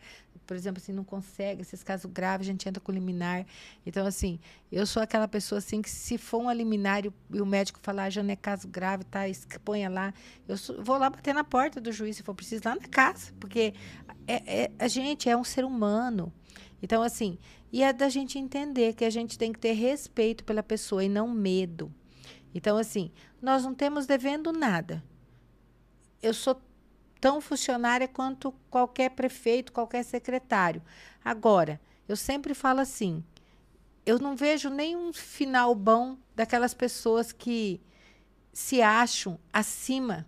Por exemplo, assim, não consegue, esses casos graves, a gente entra com liminar. Então, assim, eu sou aquela pessoa, assim, que se for uma liminar e o, e o médico falar, ah, já não é caso grave, tá, exponha lá. Eu sou, vou lá bater na porta do juiz, se for preciso, lá na casa. Porque é, é, a gente é um ser humano. Então, assim, e é da gente entender que a gente tem que ter respeito pela pessoa e não medo. Então, assim, nós não temos devendo nada. Eu sou tão funcionária quanto qualquer prefeito, qualquer secretário. Agora, eu sempre falo assim: eu não vejo nenhum final bom daquelas pessoas que se acham acima,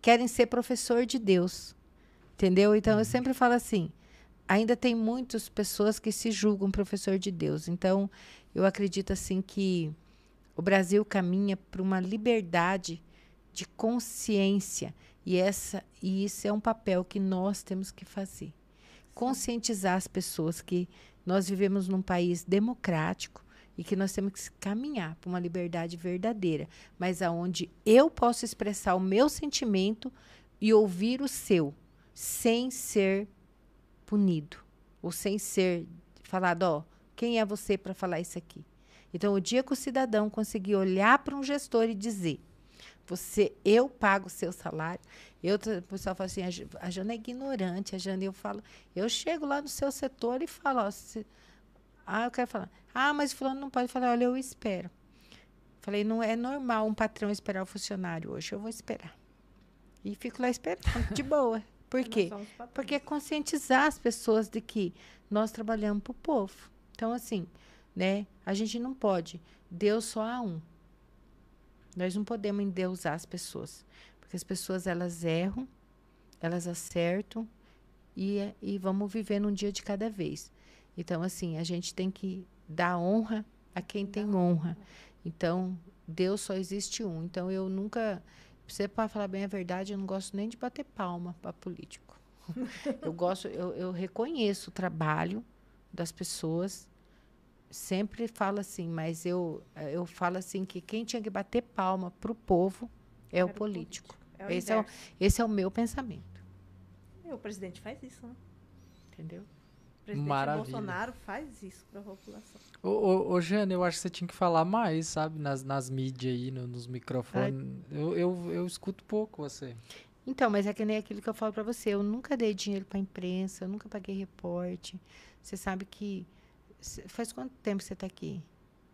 querem ser professor de Deus. Entendeu? Então, eu uhum. sempre falo assim: ainda tem muitas pessoas que se julgam professor de Deus. Então, eu acredito assim que o Brasil caminha para uma liberdade de consciência e essa e isso é um papel que nós temos que fazer. Conscientizar as pessoas que nós vivemos num país democrático e que nós temos que caminhar para uma liberdade verdadeira, mas aonde eu posso expressar o meu sentimento e ouvir o seu, sem ser punido ou sem ser falado, ó, quem é você para falar isso aqui? Então, o dia que o cidadão conseguir olhar para um gestor e dizer, você, eu pago o seu salário. Eu, o pessoal fala assim, a, Jana é ignorante, a Jana, eu falo, eu chego lá no seu setor e falo, ó, se, ah, eu quero falar, ah, mas fulano não pode falar, olha, eu espero. Falei, não é normal um patrão esperar o funcionário hoje, eu vou esperar. E fico lá esperando, de boa. Por quê? Porque é conscientizar as pessoas de que nós trabalhamos para o povo. Então, assim, né? A gente não pode. Deus só há um. Nós não podemos endeusar as pessoas. Porque as pessoas, elas erram, elas acertam e, e vamos viver num dia de cada vez. Então, assim, a gente tem que dar honra a quem tem honra. Então, Deus só existe um. Então, eu nunca você, para falar bem a verdade, eu não gosto nem de bater palma para político. eu gosto, eu, eu reconheço o trabalho das pessoas. Sempre falo assim, mas eu, eu falo assim que quem tinha que bater palma para o povo é o político. É o esse, é o, esse é o meu pensamento. E o presidente faz isso, né? Entendeu? O presidente Maravilha. Bolsonaro faz isso para a população. Ô, ô, ô, Jane, eu acho que você tinha que falar mais, sabe? Nas, nas mídias aí, no, nos microfones. Eu, eu, eu escuto pouco você. Então, mas é que nem aquilo que eu falo para você. Eu nunca dei dinheiro para imprensa, eu nunca paguei reporte. Você sabe que. Faz quanto tempo você está aqui?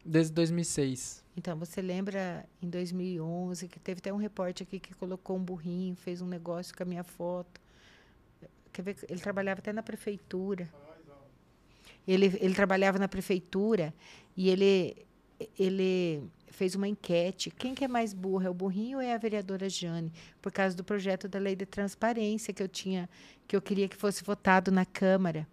Desde 2006. Então, você lembra em 2011 que teve até um repórter aqui que colocou um burrinho, fez um negócio com a minha foto. Quer ver? Ele trabalhava até na prefeitura. Ele, ele trabalhava na prefeitura e ele, ele fez uma enquete. Quem que é mais burro? É o burrinho ou é a vereadora Jane? Por causa do projeto da lei de transparência que eu tinha, que eu queria que fosse votado na Câmara.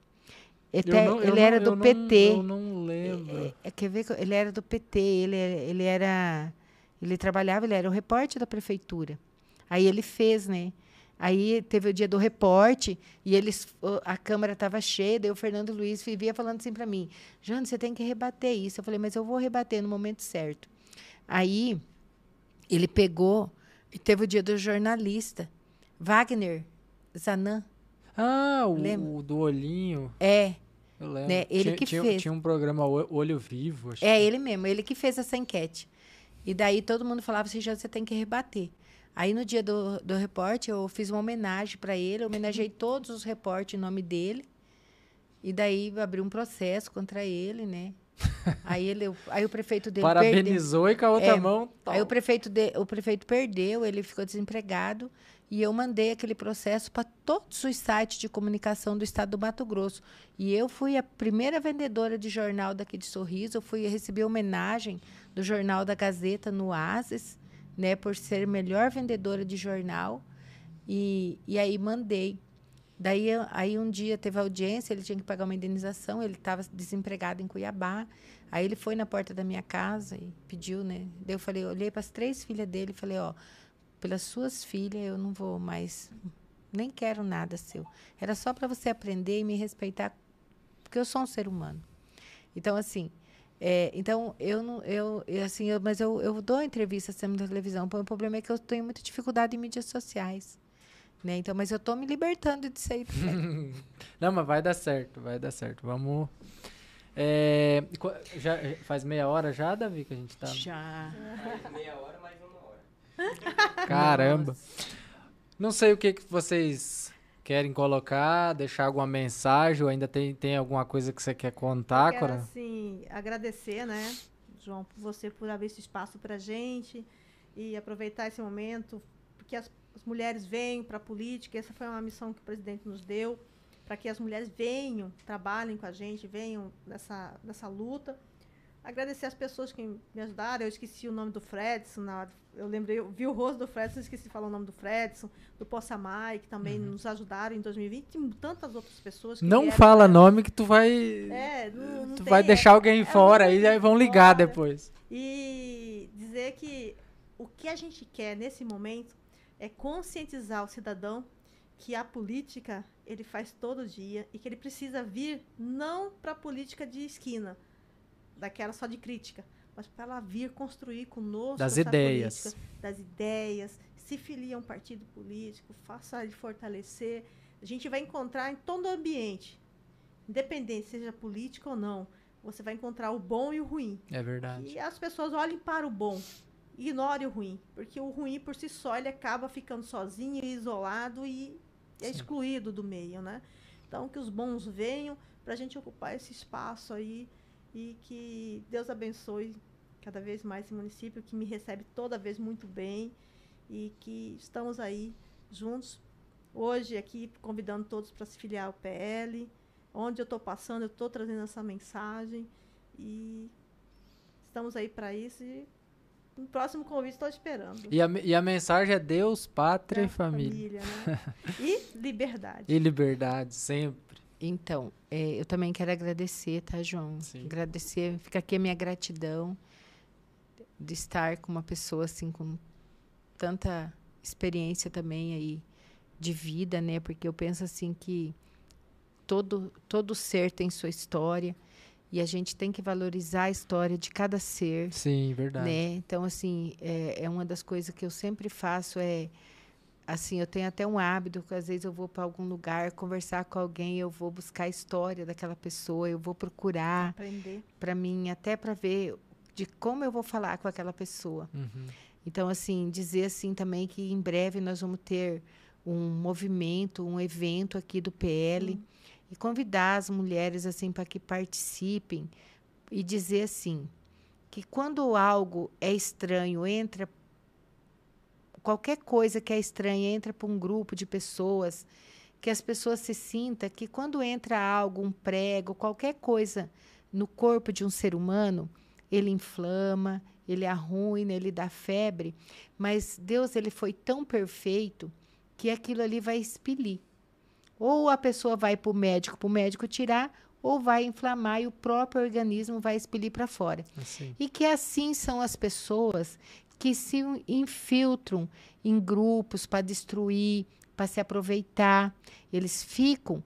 Até, Eu não- eu ele não- era eu do não- PT. Eu não lembro. É, é, quer ver? Ele era do PT, ele, ele era. Ele trabalhava, ele era o repórter da prefeitura. Aí ele fez, né? Aí teve o dia do reporte e eles, a câmara estava cheia, daí o Fernando Luiz vivia falando assim para mim: Jane, você tem que rebater isso. Eu falei, mas eu vou rebater no momento certo. Aí ele pegou e teve o dia do jornalista, Wagner Zanan. Ah, o, Lembra? o do olhinho. É, Eu lembro. Né, ele tinha, que tinha, fez. Tinha um programa Olho Vivo. Acho É que- ele mesmo, ele que fez essa enquete. E daí todo mundo falava assim, já você tem que rebater. Aí no dia do, do repórter eu fiz uma homenagem para ele, homenageei todos os repórteres em nome dele. E daí abri um processo contra ele, né? aí ele, aí o prefeito dele perdeu. Parabenizou e com a outra É, mão. Aí o prefeito, de- o prefeito perdeu, ele ficou desempregado. E eu mandei aquele processo para todos os sites de comunicação do estado do Mato Grosso. E eu fui a primeira vendedora de jornal daqui de Sorriso. Eu fui receber homenagem do jornal da Gazeta no Oasis, né, por ser melhor vendedora de jornal. E, e aí mandei. Daí aí um dia teve audiência, ele tinha que pagar uma indenização, ele estava desempregado em Cuiabá. Aí ele foi na porta da minha casa e pediu, né? Daí eu falei, olhei para as três filhas dele e falei, ó, pelas suas filhas eu não vou mais, nem quero nada seu. Era só para você aprender e me respeitar, porque eu sou um ser humano. Então assim, é, então eu não, eu, assim, eu, mas eu, eu dou entrevista sempre na televisão. O problema é que eu tenho muita dificuldade em mídias sociais, né? Então, mas eu tô me libertando disso aí. também. Não, mas vai dar certo, vai dar certo. Vamos. É, já, faz meia hora já, Davi, que a gente tá. Já. Meia hora, mais Caramba. Não sei o que, que vocês querem colocar, deixar alguma mensagem, ou ainda tem, tem alguma coisa que você quer contar, Eu quero, Cora? assim, agradecer, né, João, por você por abrir esse espaço para gente e aproveitar esse momento, porque as, as mulheres venham para a política, essa foi uma missão que o presidente nos deu, para que as mulheres venham, trabalhem com a gente, venham nessa, nessa luta. Agradecer as pessoas que me ajudaram, eu esqueci o nome do Fredson, na eu lembrei, eu vi o rosto do Fredson, esqueci de falar o nome do Fredson, do Possamay, que também nos ajudaram em 2020, e tantas outras pessoas Não vieram fala pra- nome que tu vai. é, não, não tu tem- vai deixar alguém é fora aí, aí vão ligar fora. depois. E dizer que o que a gente quer nesse momento é conscientizar o cidadão que a política ele faz todo dia e que ele precisa vir não para a política de esquina, daquela só de crítica, mas para ela vir construir conosco Das ideias. política, das ideias, se filia a um partido político, faça ele fortalecer. A gente vai encontrar em todo ambiente, independente seja político ou não, você vai encontrar o bom e o ruim. É verdade. E as pessoas olhem para o bom, ignorem o ruim, porque o ruim por si só ele acaba ficando sozinho, isolado e é excluído do meio, né? Então que os bons venham para a gente ocupar esse espaço aí e que Deus abençoe cada vez mais esse município que me recebe toda vez muito bem e que estamos aí juntos hoje aqui convidando todos para se filiar ao PL. Onde eu estou passando, eu estou trazendo essa mensagem e estamos aí para isso. E no próximo convite estou esperando. E a, e a mensagem é Deus, pátria e Pra família. né? E liberdade. E liberdade, sempre. Então, é, eu também quero agradecer, tá, João? Sim. Agradecer, fica aqui a minha gratidão de estar com uma pessoa assim com tanta experiência também aí de vida, né? Porque eu penso assim que todo todo ser tem sua história e a gente tem que valorizar a história de cada ser, Sim, verdade. né? Então, assim, é, é uma das coisas que eu sempre faço é assim, eu tenho até um hábito que às vezes eu vou para algum lugar conversar com alguém, eu vou buscar a história daquela pessoa, eu vou procurar Aprender. para mim até para ver de como eu vou falar com aquela pessoa. Uhum. Então, assim, dizer assim também que em breve nós vamos ter um movimento, um evento aqui do PL e convidar as mulheres assim para que participem e dizer assim que quando algo é estranho entra qualquer coisa que é estranha entra para um grupo de pessoas que as pessoas se sintam que quando entra algo um prego qualquer coisa no corpo de um ser humano ele inflama ele arruina ele dá febre mas Deus ele foi tão perfeito que aquilo ali vai expelir ou a pessoa vai para o médico, para o médico tirar, ou vai inflamar e o próprio organismo vai expelir para fora. Assim. E que assim são as pessoas que se infiltram em grupos para destruir, para se aproveitar. Eles ficam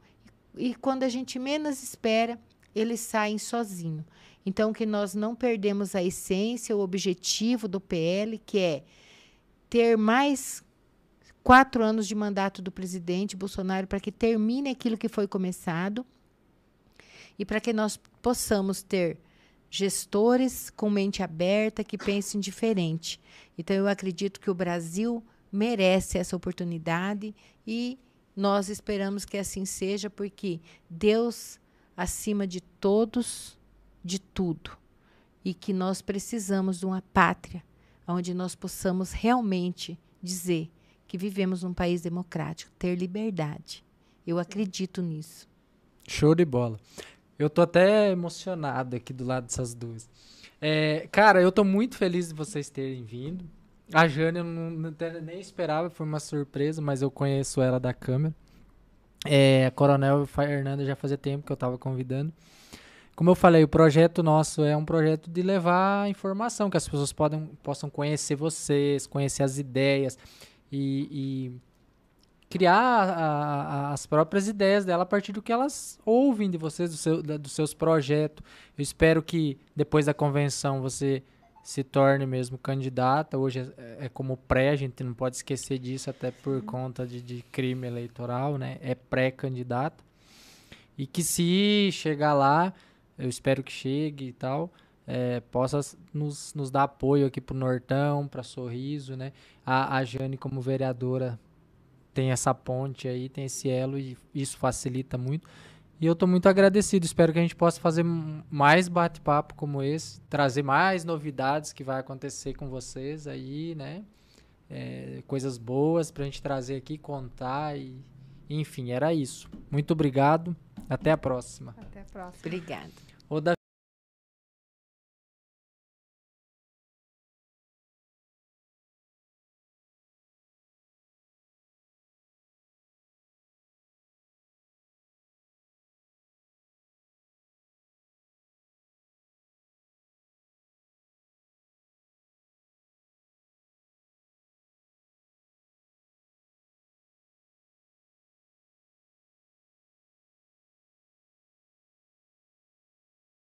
e quando a gente menos espera, eles saem sozinhos. Então, que nós não perdemos a essência, o objetivo do PL, que é ter mais quatro anos de mandato do presidente Bolsonaro para que termine aquilo que foi começado e para que nós possamos ter gestores com mente aberta que pensem diferente. Então, eu acredito que o Brasil merece essa oportunidade e nós esperamos que assim seja, porque Deus, acima de todos, de tudo, e que nós precisamos de uma pátria onde nós possamos realmente dizer que vivemos num país democrático, ter liberdade. Eu acredito nisso. Show de bola. Eu tô até emocionado aqui do lado dessas duas. É, cara, eu tô muito feliz de vocês terem vindo. A Jane eu não, não nem esperava, foi uma surpresa, mas eu conheço ela da câmera. É, a Coronel Fernanda já fazia tempo que eu tava convidando. Como eu falei, o projeto nosso é um projeto de levar informação, que as pessoas podem, possam conhecer vocês, conhecer as ideias e, e criar a, a, as próprias ideias dela a partir do que elas ouvem de vocês, do seu, da, dos seus projetos. Eu espero que depois da convenção você se torne mesmo candidata. Hoje é, é como pré, a gente não pode esquecer disso, até por conta de, de crime eleitoral, né? É pré-candidata. E que se chegar lá, eu espero que chegue e tal, é, possa nos, nos dar apoio aqui pro Nortão, para Sorriso, né? A, a Jane, como vereadora, tem essa ponte aí, tem esse elo e isso facilita muito. E eu estou muito agradecido. Espero que a gente possa fazer mais bate-papo como esse, trazer mais novidades que vai acontecer com vocês aí, né? É, coisas boas para a gente trazer aqui, contar e, enfim, era isso. Muito obrigado. Até a próxima. Até a próxima. Obrigada. Ô,